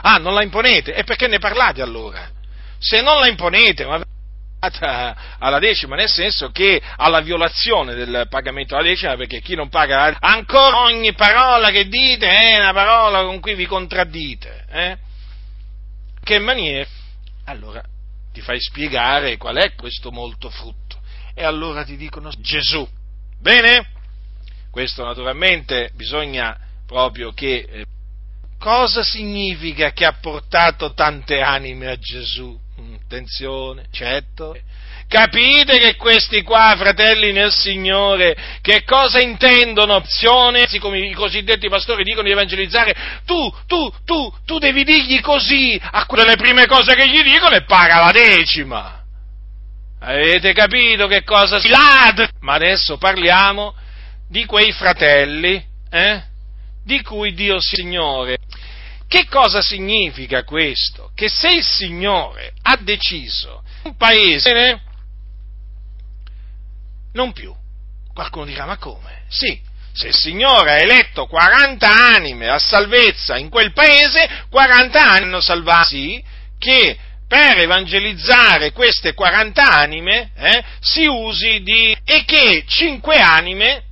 Ah, non la imponete? E perché ne parlate allora? Se non la imponete, ma alla decima, nel senso che alla violazione del pagamento della decima, perché chi non paga ancora ogni parola che dite è una parola con cui vi contraddite. Eh? Che maniera? Allora ti fai spiegare qual è questo molto frutto. E allora ti dicono Gesù. Bene? Questo naturalmente bisogna proprio che... Eh, cosa significa che ha portato tante anime a Gesù? Attenzione, certo. Capite che questi qua, fratelli nel Signore, che cosa intendono? Opzione, come i cosiddetti pastori dicono di evangelizzare, tu, tu, tu, tu devi dirgli così, a quelle le prime cose che gli dicono e paga la decima. Avete capito che cosa si ladra? Ma adesso parliamo di quei fratelli, eh? Di cui Dio Signore che cosa significa questo? Che se il Signore ha deciso un paese, non più. Qualcuno dirà, ma come? Sì, se il Signore ha eletto 40 anime a salvezza in quel paese, 40 anni hanno salvati che per evangelizzare queste 40 anime eh, si usi di e che 5 anime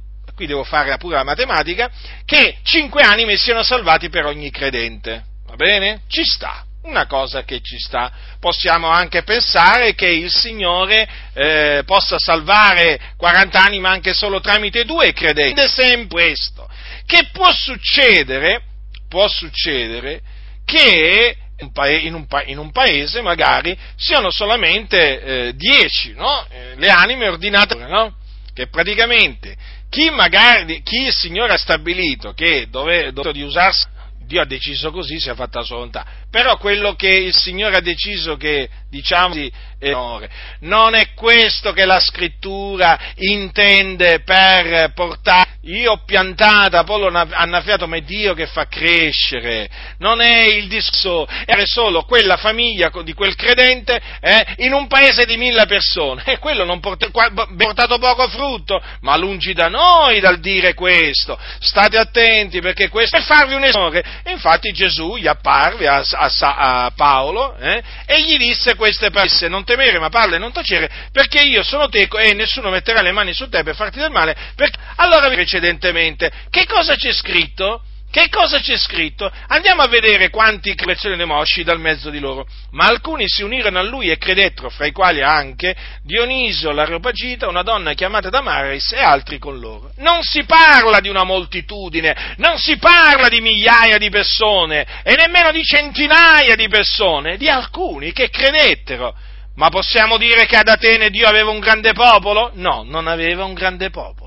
qui devo fare la pura matematica, che cinque anime siano salvati per ogni credente. Va bene? Ci sta, una cosa che ci sta. Possiamo anche pensare che il Signore eh, possa salvare 40 anime anche solo tramite due credenti. Sempre questo. Che può succedere, può succedere che in un, in un, paese magari siano solamente eh, dieci no? eh, le anime ordinate, no? che praticamente chi magari, chi il Signore ha stabilito che dove, dove di usarsi, Dio ha deciso così, si è fatta la sua volontà. Però quello che il Signore ha deciso che, diciamo, non è questo che la scrittura intende per portare io ho piantato, Apollo annaffiato, ma è Dio che fa crescere. Non è il discorso, è solo quella famiglia di quel credente eh, in un paese di mille persone. E quello non porta, ha portato poco frutto, ma lungi da noi dal dire questo. State attenti perché questo è farvi un esempio. E infatti Gesù gli apparve a, a, a Paolo eh, e gli disse queste parole, non temere, ma parla e non tacere, perché io sono teco e nessuno metterà le mani su te per farti del male. Perché... Allora, precedentemente, che cosa c'è scritto? Che cosa c'è scritto? Andiamo a vedere quanti creazioni ne mosci dal mezzo di loro. Ma alcuni si unirono a lui e credettero, fra i quali anche Dioniso l'Areopagita, una donna chiamata Damaris e altri con loro. Non si parla di una moltitudine, non si parla di migliaia di persone e nemmeno di centinaia di persone, di alcuni che credettero. Ma possiamo dire che ad Atene Dio aveva un grande popolo? No, non aveva un grande popolo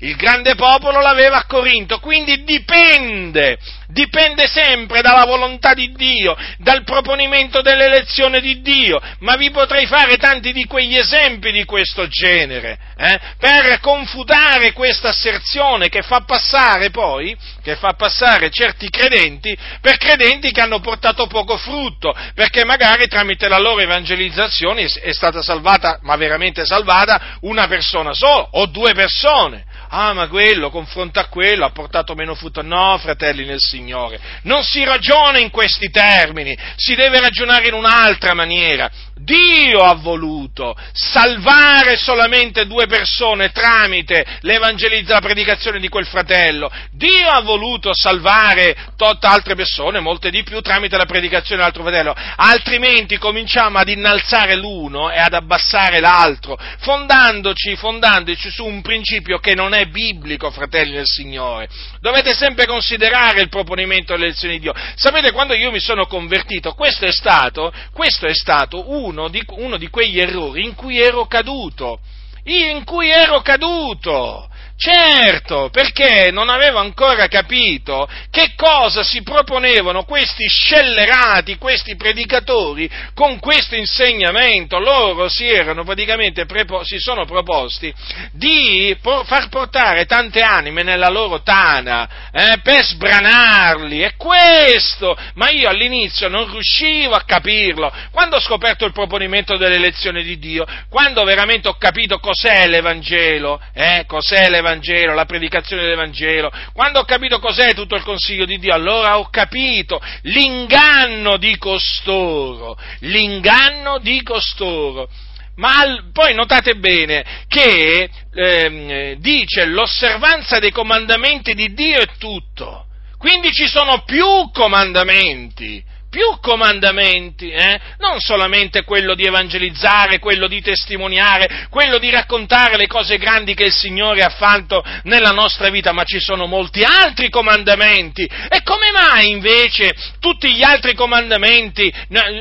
il grande popolo l'aveva a Corinto, quindi dipende, dipende sempre dalla volontà di Dio, dal proponimento dell'elezione di Dio, ma vi potrei fare tanti di quegli esempi di questo genere, eh, per confutare questa asserzione che fa passare poi, che fa passare certi credenti per credenti che hanno portato poco frutto, perché magari tramite la loro evangelizzazione è stata salvata, ma veramente salvata, una persona sola o due persone ah ma quello, confronta quello, ha portato meno frutto. No, fratelli nel Signore, non si ragiona in questi termini, si deve ragionare in un'altra maniera. Dio ha voluto salvare solamente due persone tramite l'evangelizzazione, la predicazione di quel fratello. Dio ha voluto salvare tot altre persone, molte di più, tramite la predicazione dell'altro fratello. Altrimenti cominciamo ad innalzare l'uno e ad abbassare l'altro, fondandoci, fondandoci su un principio che non è biblico, fratelli del Signore. Dovete sempre considerare il proponimento delle lezioni di Dio. Sapete, quando io mi sono convertito, questo è stato, questo è stato uno di, uno di quegli errori in cui ero caduto. In cui ero caduto. Certo, perché non avevo ancora capito che cosa si proponevano questi scellerati, questi predicatori con questo insegnamento. Loro si erano praticamente, prepo, si sono proposti di far portare tante anime nella loro tana eh, per sbranarli. E questo, ma io all'inizio non riuscivo a capirlo. Quando ho scoperto il proponimento dell'elezione di Dio, quando veramente ho capito cos'è l'Evangelo, eh, cos'è l'Evangelo, Vangelo, la predicazione dell'Evangelo, quando ho capito cos'è tutto il consiglio di Dio, allora ho capito l'inganno di costoro, l'inganno di costoro. Ma al, poi notate bene che eh, dice l'osservanza dei comandamenti di Dio è tutto. Quindi ci sono più comandamenti più comandamenti, eh? non solamente quello di evangelizzare, quello di testimoniare, quello di raccontare le cose grandi che il Signore ha fatto nella nostra vita, ma ci sono molti altri comandamenti. E come mai invece tutti gli altri comandamenti,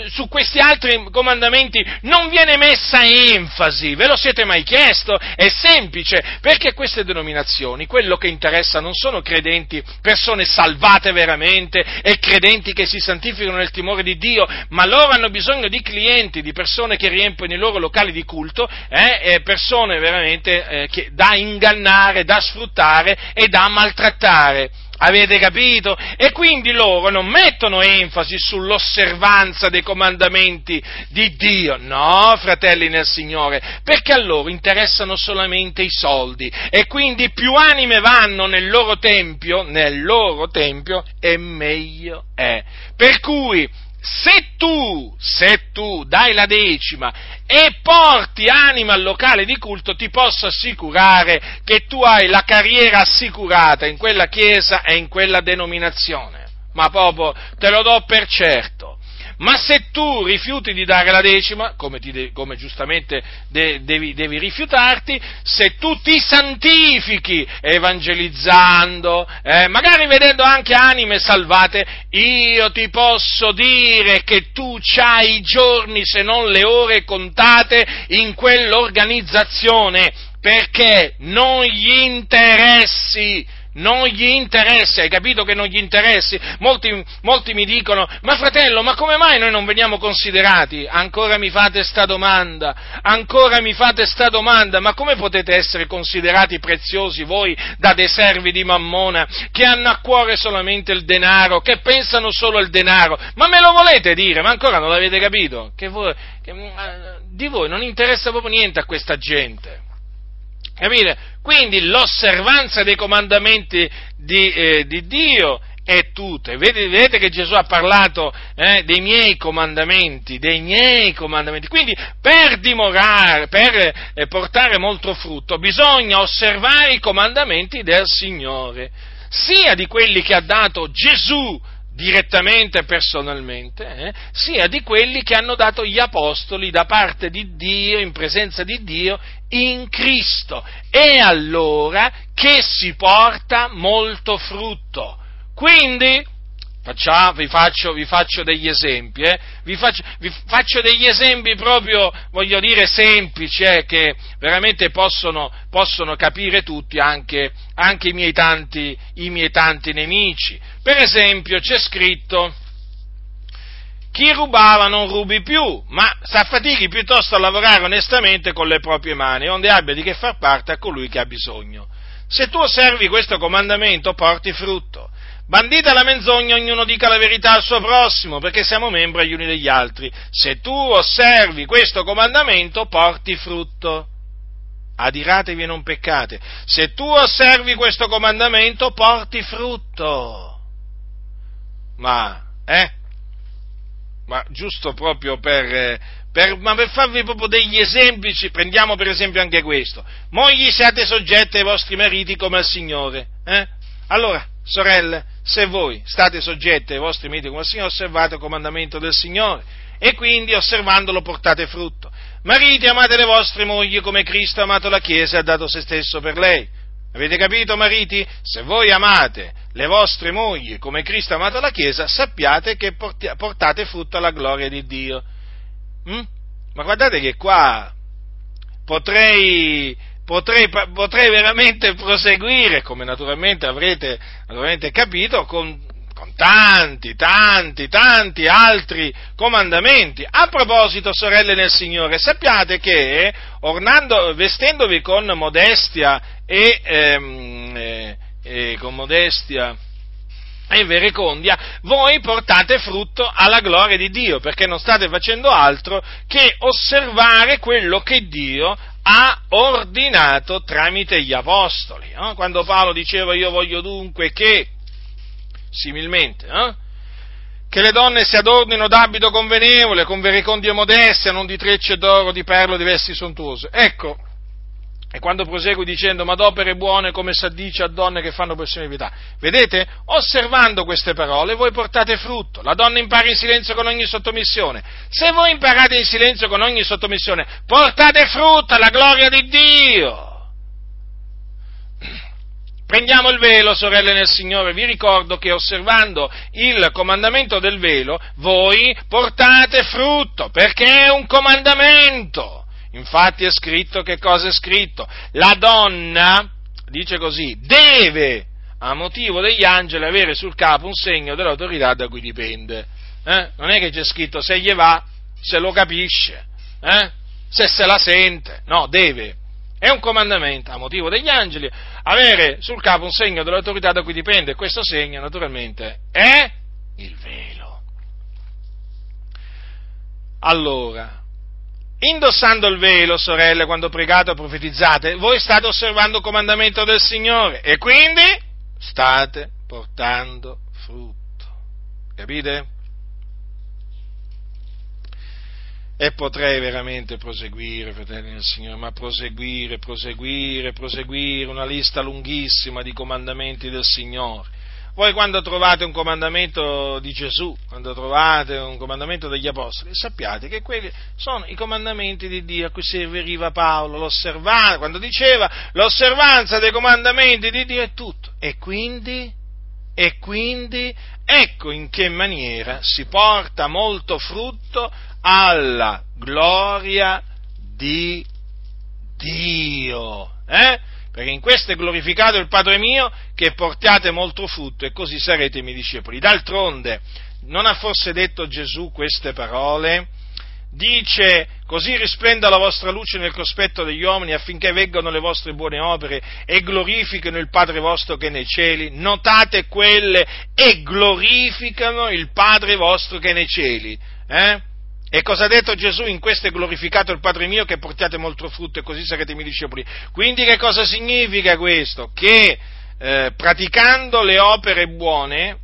su questi altri comandamenti non viene messa enfasi? Ve lo siete mai chiesto? È semplice, perché queste denominazioni, quello che interessa non sono credenti, persone salvate veramente e credenti che si santificano nel timore di Dio, ma loro hanno bisogno di clienti, di persone che riempiono i loro locali di culto, eh, persone veramente eh, che, da ingannare, da sfruttare e da maltrattare. Avete capito? E quindi loro non mettono enfasi sull'osservanza dei comandamenti di Dio, no, fratelli nel Signore, perché a loro interessano solamente i soldi e quindi più anime vanno nel loro tempio, nel loro tempio, e meglio è. Per cui se tu, se tu dai la decima e porti anima al locale di culto, ti posso assicurare che tu hai la carriera assicurata in quella chiesa e in quella denominazione. Ma proprio te lo do per certo. Ma se tu rifiuti di dare la decima, come, de- come giustamente de- devi-, devi, rifiutarti, se tu ti santifichi evangelizzando, eh, magari vedendo anche anime salvate, io ti posso dire che tu hai i giorni, se non le ore contate in quell'organizzazione, perché non gli interessi non gli interessa, hai capito che non gli interessi? Molti, molti, mi dicono, ma fratello, ma come mai noi non veniamo considerati? Ancora mi fate sta domanda, ancora mi fate sta domanda, ma come potete essere considerati preziosi voi da dei servi di Mammona che hanno a cuore solamente il denaro, che pensano solo al denaro? Ma me lo volete dire? Ma ancora non l'avete capito? Che voi, che, mm, di voi non interessa proprio niente a questa gente. Capite? Quindi l'osservanza dei comandamenti di, eh, di Dio è tutto. E vedete, vedete che Gesù ha parlato eh, dei miei comandamenti, dei miei comandamenti. Quindi per dimorare, per eh, portare molto frutto, bisogna osservare i comandamenti del Signore, sia di quelli che ha dato Gesù direttamente e personalmente, eh, sia di quelli che hanno dato gli apostoli da parte di Dio, in presenza di Dio, in Cristo. E allora che si porta molto frutto. Quindi, facciamo, vi, faccio, vi, faccio, degli esempi, eh? vi, faccio, vi, faccio, degli esempi proprio, voglio dire, semplici, eh, che veramente possono, possono capire tutti, anche, anche i, miei tanti, i miei tanti nemici. Per esempio, c'è scritto, chi rubava non rubi più, ma s'affatichi piuttosto a lavorare onestamente con le proprie mani, onde abbia di che far parte a colui che ha bisogno. Se tu osservi questo comandamento, porti frutto. Bandita la menzogna, ognuno dica la verità al suo prossimo, perché siamo membri gli uni degli altri. Se tu osservi questo comandamento, porti frutto. Adiratevi e non peccate. Se tu osservi questo comandamento, porti frutto. Ma, eh? Ma giusto proprio per, per, ma per farvi proprio degli esempi, prendiamo per esempio anche questo. Mogli siate soggetti ai vostri mariti come al Signore. Eh? Allora, sorelle, se voi state soggetti ai vostri mariti come al Signore, osservate il comandamento del Signore e quindi osservandolo portate frutto. Mariti, amate le vostre mogli come Cristo ha amato la Chiesa e ha dato se stesso per lei. Avete capito, mariti? Se voi amate le vostre mogli come Cristo ha amato la Chiesa, sappiate che portate frutto alla gloria di Dio. Mm? Ma guardate che qua potrei, potrei, potrei veramente proseguire, come naturalmente avrete naturalmente capito, con, con tanti, tanti, tanti altri comandamenti. A proposito, sorelle nel Signore, sappiate che ornando, vestendovi con modestia e, ehm, eh, e con modestia e verecondia, voi portate frutto alla gloria di Dio, perché non state facendo altro che osservare quello che Dio ha ordinato tramite gli apostoli. No? Quando Paolo diceva io voglio dunque che, similmente, no? che le donne si adornino d'abito convenevole, con verecondia modestia, non di trecce d'oro, di perlo, di vesti sontuose. Ecco, e quando prosegue dicendo, ma d'opere buone come s'addice a donne che fanno pressione di pietà. Vedete? Osservando queste parole voi portate frutto. La donna impara in silenzio con ogni sottomissione. Se voi imparate in silenzio con ogni sottomissione, portate frutto alla gloria di Dio. Prendiamo il velo, sorelle nel Signore, vi ricordo che osservando il comandamento del velo, voi portate frutto, perché è un comandamento. Infatti è scritto che cosa è scritto? La donna, dice così, deve a motivo degli angeli avere sul capo un segno dell'autorità da cui dipende. Eh? Non è che c'è scritto se gli va, se lo capisce, eh? se se la sente, no, deve. È un comandamento a motivo degli angeli avere sul capo un segno dell'autorità da cui dipende questo segno naturalmente è il velo. Allora, Indossando il velo, sorelle, quando pregate o profetizzate, voi state osservando il comandamento del Signore e quindi state portando frutto. Capite? E potrei veramente proseguire, fratelli del Signore, ma proseguire, proseguire, proseguire, una lista lunghissima di comandamenti del Signore. Voi quando trovate un comandamento di Gesù, quando trovate un comandamento degli Apostoli, sappiate che quelli sono i comandamenti di Dio a cui si riferiva Paolo, quando diceva l'osservanza dei comandamenti di Dio è tutto. E quindi, e quindi, ecco in che maniera si porta molto frutto alla gloria di Dio. Eh? Perché in questo è glorificato il Padre mio che portiate molto frutto e così sarete i miei discepoli. D'altronde, non ha forse detto Gesù queste parole? Dice, così risplenda la vostra luce nel cospetto degli uomini affinché veggano le vostre buone opere e glorifichino il Padre vostro che è nei cieli. Notate quelle e glorificano il Padre vostro che è nei cieli. Eh? E cosa ha detto Gesù? In questo è glorificato il Padre mio che portiate molto frutto e così sarete miei discepoli. Quindi che cosa significa questo? Che eh, praticando le opere buone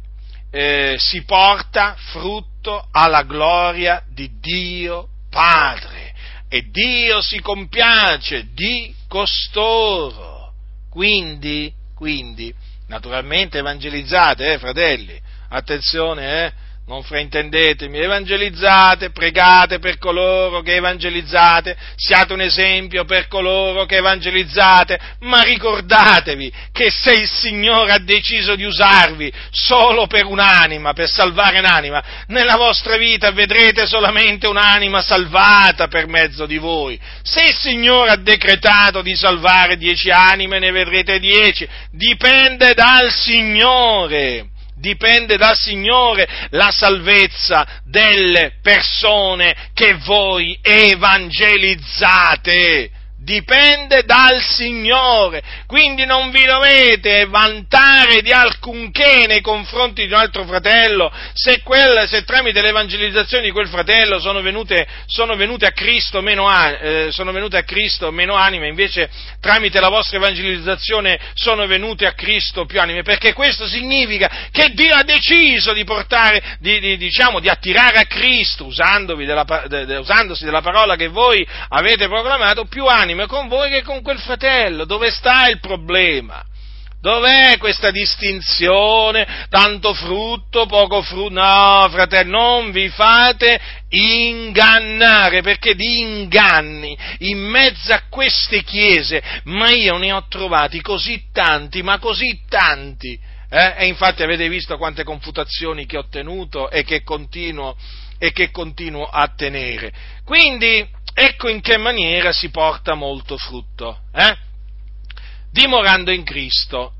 eh, si porta frutto alla gloria di Dio Padre e Dio si compiace di costoro. Quindi, quindi, naturalmente evangelizzate, eh, fratelli, attenzione, eh, non fraintendetemi, evangelizzate, pregate per coloro che evangelizzate, siate un esempio per coloro che evangelizzate, ma ricordatevi che se il Signore ha deciso di usarvi solo per un'anima, per salvare un'anima, nella vostra vita vedrete solamente un'anima salvata per mezzo di voi. Se il Signore ha decretato di salvare dieci anime, ne vedrete dieci, dipende dal Signore dipende dal Signore la salvezza delle persone che voi evangelizzate dipende dal Signore, quindi non vi dovete vantare di alcunché nei confronti di un altro fratello, se, quel, se tramite l'evangelizzazione di quel fratello sono venute, sono venute, a Cristo meno, eh, sono venute a Cristo meno anime, invece tramite la vostra evangelizzazione sono venute a Cristo più anime, perché questo significa che Dio ha deciso di portare, di, di, diciamo, di attirare a Cristo, della, de, de, usandosi della parola che voi avete proclamato, più anime anime con voi che con quel fratello. Dove sta il problema? Dov'è questa distinzione? Tanto frutto, poco frutto? No, fratello, non vi fate ingannare, perché di inganni in mezzo a queste chiese, ma io ne ho trovati così tanti, ma così tanti. Eh? E infatti avete visto quante confutazioni che ho tenuto e che continuo, e che continuo a tenere. Quindi, Ecco in che maniera si porta molto frutto, eh? dimorando in Cristo.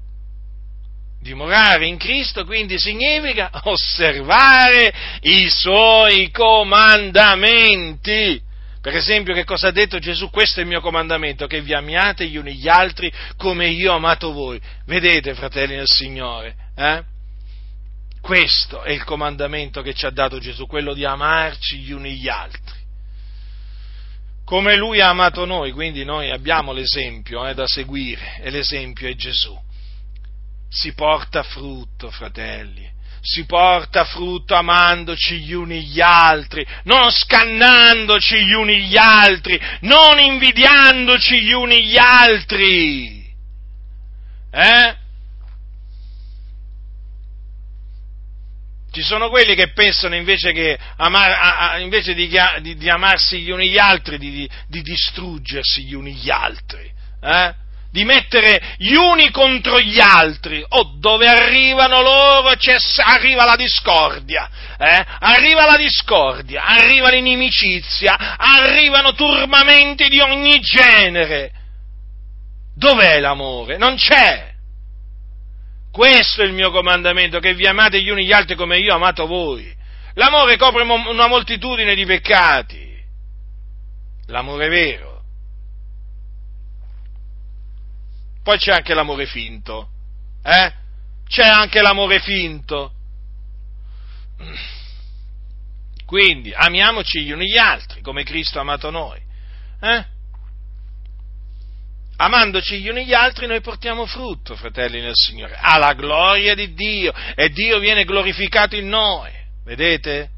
Dimorare in Cristo quindi significa osservare i suoi comandamenti. Per esempio, che cosa ha detto Gesù? Questo è il mio comandamento, che vi amiate gli uni gli altri come io ho amato voi. Vedete, fratelli del Signore, eh? Questo è il comandamento che ci ha dato Gesù, quello di amarci gli uni gli altri come lui ha amato noi, quindi noi abbiamo l'esempio eh, da seguire e l'esempio è Gesù. Si porta frutto, fratelli, si porta frutto amandoci gli uni gli altri, non scannandoci gli uni gli altri, non invidiandoci gli uni gli altri. Eh? Ci sono quelli che pensano invece, che amar, a, a, invece di, di, di, amarsi gli uni gli altri, di, di distruggersi gli uni gli altri, eh? di mettere gli uni contro gli altri, o oh, dove arrivano loro arriva la discordia, eh? arriva la discordia, arriva l'inimicizia, arrivano turbamenti di ogni genere. Dov'è l'amore? Non c'è. Questo è il mio comandamento, che vi amate gli uni gli altri come io ho amato voi. L'amore copre una moltitudine di peccati. L'amore vero. Poi c'è anche l'amore finto. Eh? C'è anche l'amore finto. Quindi amiamoci gli uni gli altri come Cristo ha amato noi. Eh? Amandoci gli uni gli altri noi portiamo frutto, fratelli nel Signore, alla gloria di Dio e Dio viene glorificato in noi. Vedete?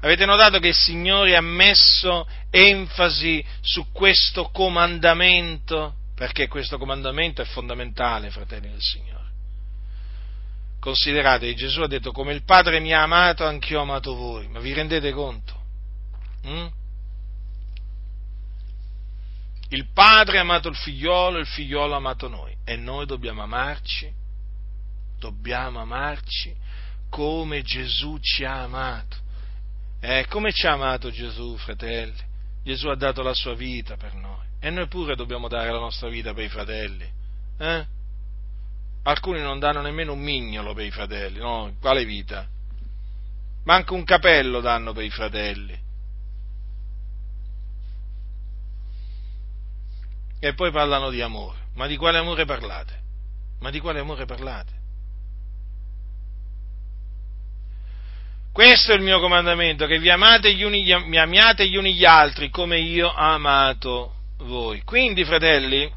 Avete notato che il Signore ha messo enfasi su questo comandamento? Perché questo comandamento è fondamentale, fratelli del Signore. Considerate, Gesù ha detto, come il Padre mi ha amato, anch'io ho amato voi. Ma vi rendete conto? Mm? Il padre ha amato il figliolo, il figliolo ha amato noi e noi dobbiamo amarci, dobbiamo amarci come Gesù ci ha amato. Eh, come ci ha amato Gesù, fratelli? Gesù ha dato la sua vita per noi e noi pure dobbiamo dare la nostra vita per i fratelli. Eh? Alcuni non danno nemmeno un mignolo per i fratelli, no? Quale vita? Manco un capello danno per i fratelli. E poi parlano di amore. Ma di quale amore parlate? Ma di quale amore parlate? Questo è il mio comandamento, che vi amate gli uni, mi amiate gli uni gli altri come io ho amato voi. Quindi, fratelli,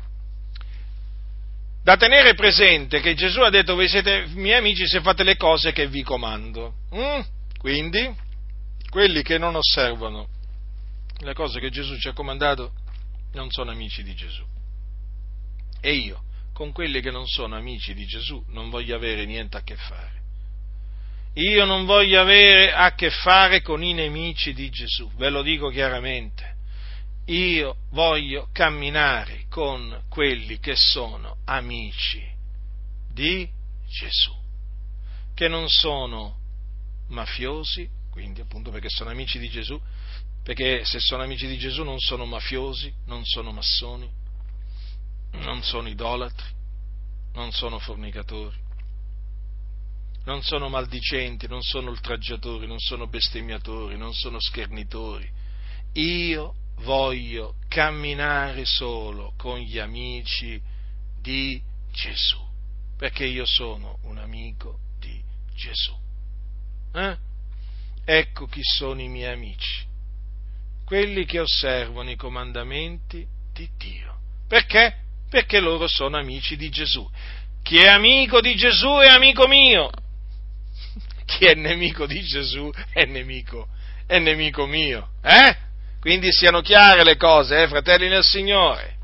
da tenere presente che Gesù ha detto voi siete miei amici se fate le cose che vi comando. Mm? Quindi, quelli che non osservano le cose che Gesù ci ha comandato non sono amici di Gesù. E io, con quelli che non sono amici di Gesù, non voglio avere niente a che fare. Io non voglio avere a che fare con i nemici di Gesù, ve lo dico chiaramente. Io voglio camminare con quelli che sono amici di Gesù, che non sono mafiosi, quindi appunto perché sono amici di Gesù, perché se sono amici di Gesù non sono mafiosi, non sono massoni, non sono idolatri, non sono fornicatori, non sono maldicenti, non sono oltraggiatori, non sono bestemmiatori, non sono schernitori. Io voglio camminare solo con gli amici di Gesù, perché io sono un amico di Gesù. Eh? Ecco chi sono i miei amici, quelli che osservano i comandamenti di Dio. Perché? Perché loro sono amici di Gesù. Chi è amico di Gesù è amico mio chi è nemico di Gesù è nemico, è nemico mio. Eh? Quindi siano chiare le cose, eh, fratelli nel Signore.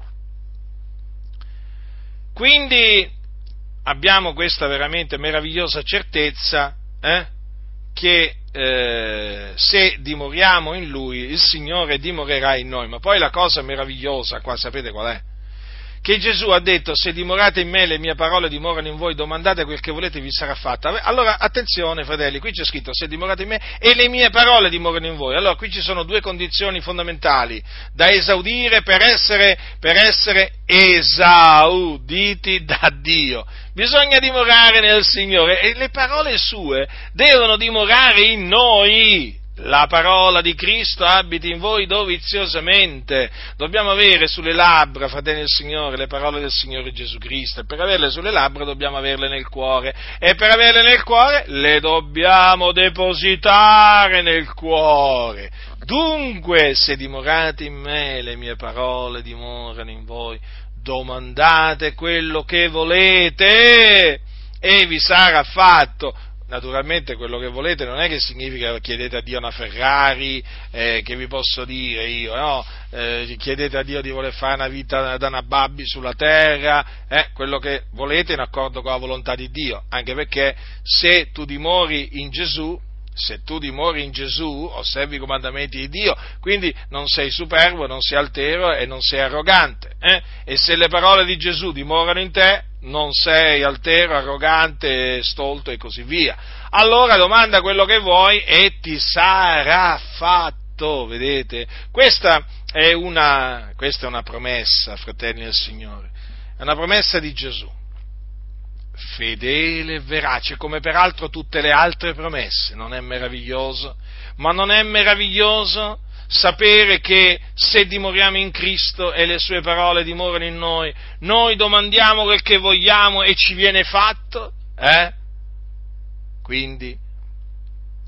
Quindi abbiamo questa veramente meravigliosa certezza eh, che eh, se dimoriamo in Lui, il Signore dimorerà in noi. Ma poi la cosa meravigliosa qua, sapete qual è? che Gesù ha detto se dimorate in me le mie parole dimorano in voi, domandate quel che volete vi sarà fatto. Allora attenzione fratelli, qui c'è scritto se dimorate in me e le mie parole dimorano in voi. Allora qui ci sono due condizioni fondamentali da esaudire per essere, per essere esauditi da Dio. Bisogna dimorare nel Signore e le parole sue devono dimorare in noi la parola di Cristo abiti in voi doviziosamente. Dobbiamo avere sulle labbra, fratelli del Signore, le parole del Signore Gesù Cristo. E per averle sulle labbra dobbiamo averle nel cuore. E per averle nel cuore le dobbiamo depositare nel cuore. Dunque, se dimorate in me, le mie parole dimorano in voi, domandate quello che volete e vi sarà fatto naturalmente quello che volete non è che significa chiedete a Dio una Ferrari, eh, che vi posso dire io, no? Eh, chiedete a Dio di voler fare una vita da Nababbi sulla terra, eh, quello che volete in accordo con la volontà di Dio, anche perché se tu dimori in Gesù, se tu dimori in Gesù, osservi i comandamenti di Dio, quindi non sei superbo, non sei altero e non sei arrogante. Eh? E se le parole di Gesù dimorano in te, non sei altero, arrogante, stolto e così via. Allora domanda quello che vuoi e ti sarà fatto, vedete? Questa è una, questa è una promessa, fratelli del Signore, è una promessa di Gesù, fedele e verace, come peraltro tutte le altre promesse, non è meraviglioso? Ma non è meraviglioso? sapere che se dimoriamo in Cristo e le sue parole dimorano in noi, noi domandiamo quel che vogliamo e ci viene fatto? Eh? Quindi,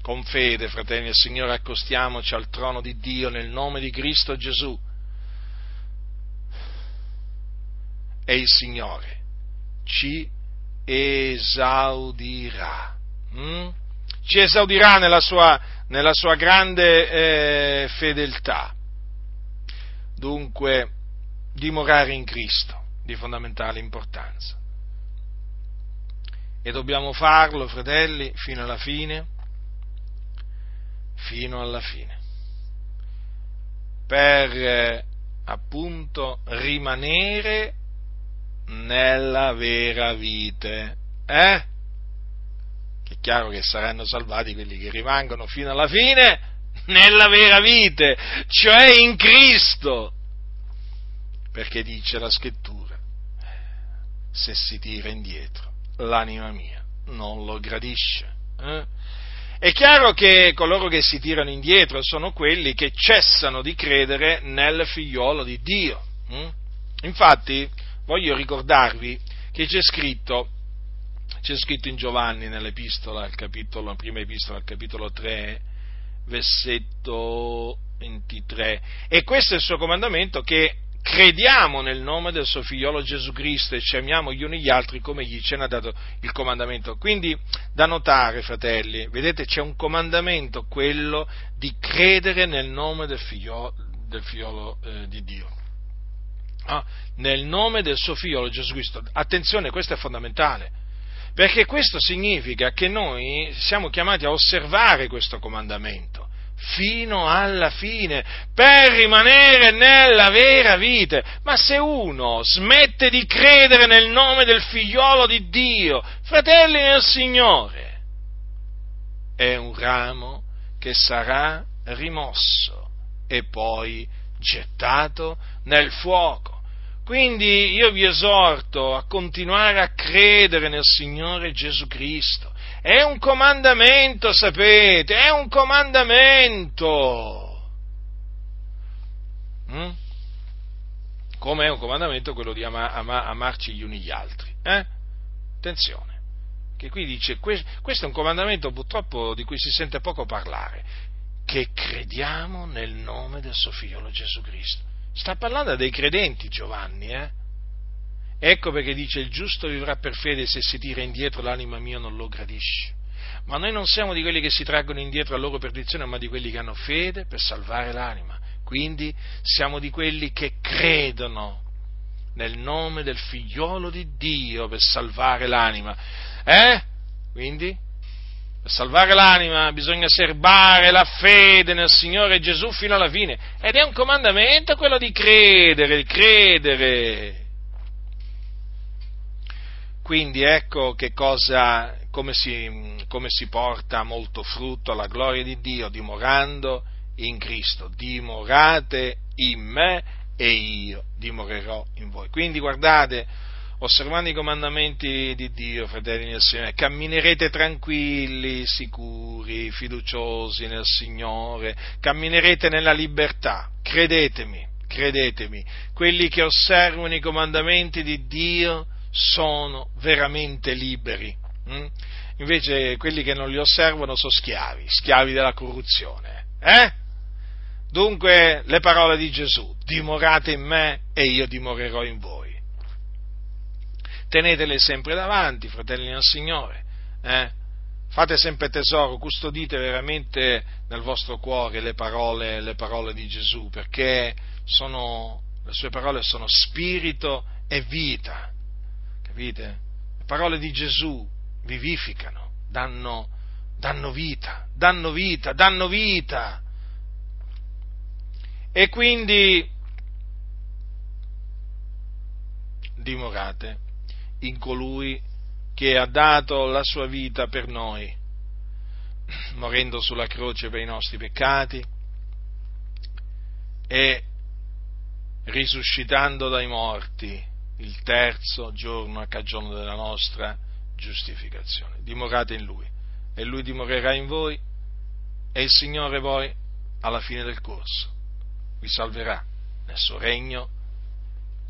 con fede, fratelli del Signore, accostiamoci al trono di Dio nel nome di Cristo Gesù. E il Signore ci esaudirà. Mm? Ci esaudirà nella sua nella sua grande eh, fedeltà. Dunque, dimorare in Cristo, di fondamentale importanza. E dobbiamo farlo, fratelli, fino alla fine, fino alla fine, per eh, appunto rimanere nella vera vite. Eh? è chiaro che saranno salvati quelli che rimangono fino alla fine nella vera vita, cioè in Cristo. Perché dice la scrittura, se si tira indietro, l'anima mia non lo gradisce. Eh? È chiaro che coloro che si tirano indietro sono quelli che cessano di credere nel figliolo di Dio. Hm? Infatti, voglio ricordarvi che c'è scritto c'è scritto in Giovanni nell'epistola, al capitolo, la prima epistola, al capitolo 3, versetto 23. E questo è il suo comandamento che crediamo nel nome del suo figliolo Gesù Cristo e ci amiamo gli uni gli altri come gli ce n'ha dato il comandamento. Quindi da notare, fratelli, vedete c'è un comandamento, quello di credere nel nome del figliolo, del figliolo eh, di Dio. Ah, nel nome del suo figliolo Gesù Cristo. Attenzione, questo è fondamentale, perché questo significa che noi siamo chiamati a osservare questo comandamento fino alla fine, per rimanere nella vera vita. Ma se uno smette di credere nel nome del figliolo di Dio, fratelli del Signore, è un ramo che sarà rimosso e poi gettato nel fuoco. Quindi io vi esorto a continuare a credere nel Signore Gesù Cristo, è un comandamento, sapete, è un comandamento. Mm? Come è un comandamento quello di ama, ama, amarci gli uni gli altri. Eh? Attenzione, che qui dice, questo è un comandamento purtroppo di cui si sente poco parlare, che crediamo nel nome del suo figliolo Gesù Cristo. Sta parlando dei credenti Giovanni, eh? Ecco perché dice il giusto vivrà per fede se si tira indietro l'anima mia non lo gradisce. Ma noi non siamo di quelli che si traggono indietro a loro perdizione, ma di quelli che hanno fede per salvare l'anima. Quindi siamo di quelli che credono nel nome del figliolo di Dio per salvare l'anima. Eh? Quindi salvare l'anima bisogna serbare la fede nel Signore Gesù fino alla fine. Ed è un comandamento quello di credere, di credere. Quindi ecco che cosa, come si, come si porta molto frutto alla gloria di Dio, dimorando in Cristo. Dimorate in me e io dimorerò in voi. Quindi guardate, osservando i comandamenti di Dio, fratelli nel Signore, camminerete tranquilli, sicuri, fiduciosi nel Signore, camminerete nella libertà, credetemi, credetemi, quelli che osservano i comandamenti di Dio sono veramente liberi. Mm? Invece quelli che non li osservano sono schiavi, schiavi della corruzione. Eh? Dunque le parole di Gesù, dimorate in me e io dimorerò in voi. Tenetele sempre davanti, fratelli del Signore. Eh? Fate sempre tesoro, custodite veramente nel vostro cuore le parole, le parole di Gesù, perché sono, le sue parole sono spirito e vita Capite? Le parole di Gesù vivificano, danno, danno vita, danno vita, danno vita. E quindi dimorate in colui che ha dato la sua vita per noi, morendo sulla croce per i nostri peccati e risuscitando dai morti il terzo giorno a cagione della nostra giustificazione. Dimorate in Lui e Lui dimorerà in voi e il Signore poi, alla fine del corso, vi salverà nel suo regno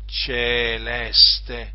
celeste.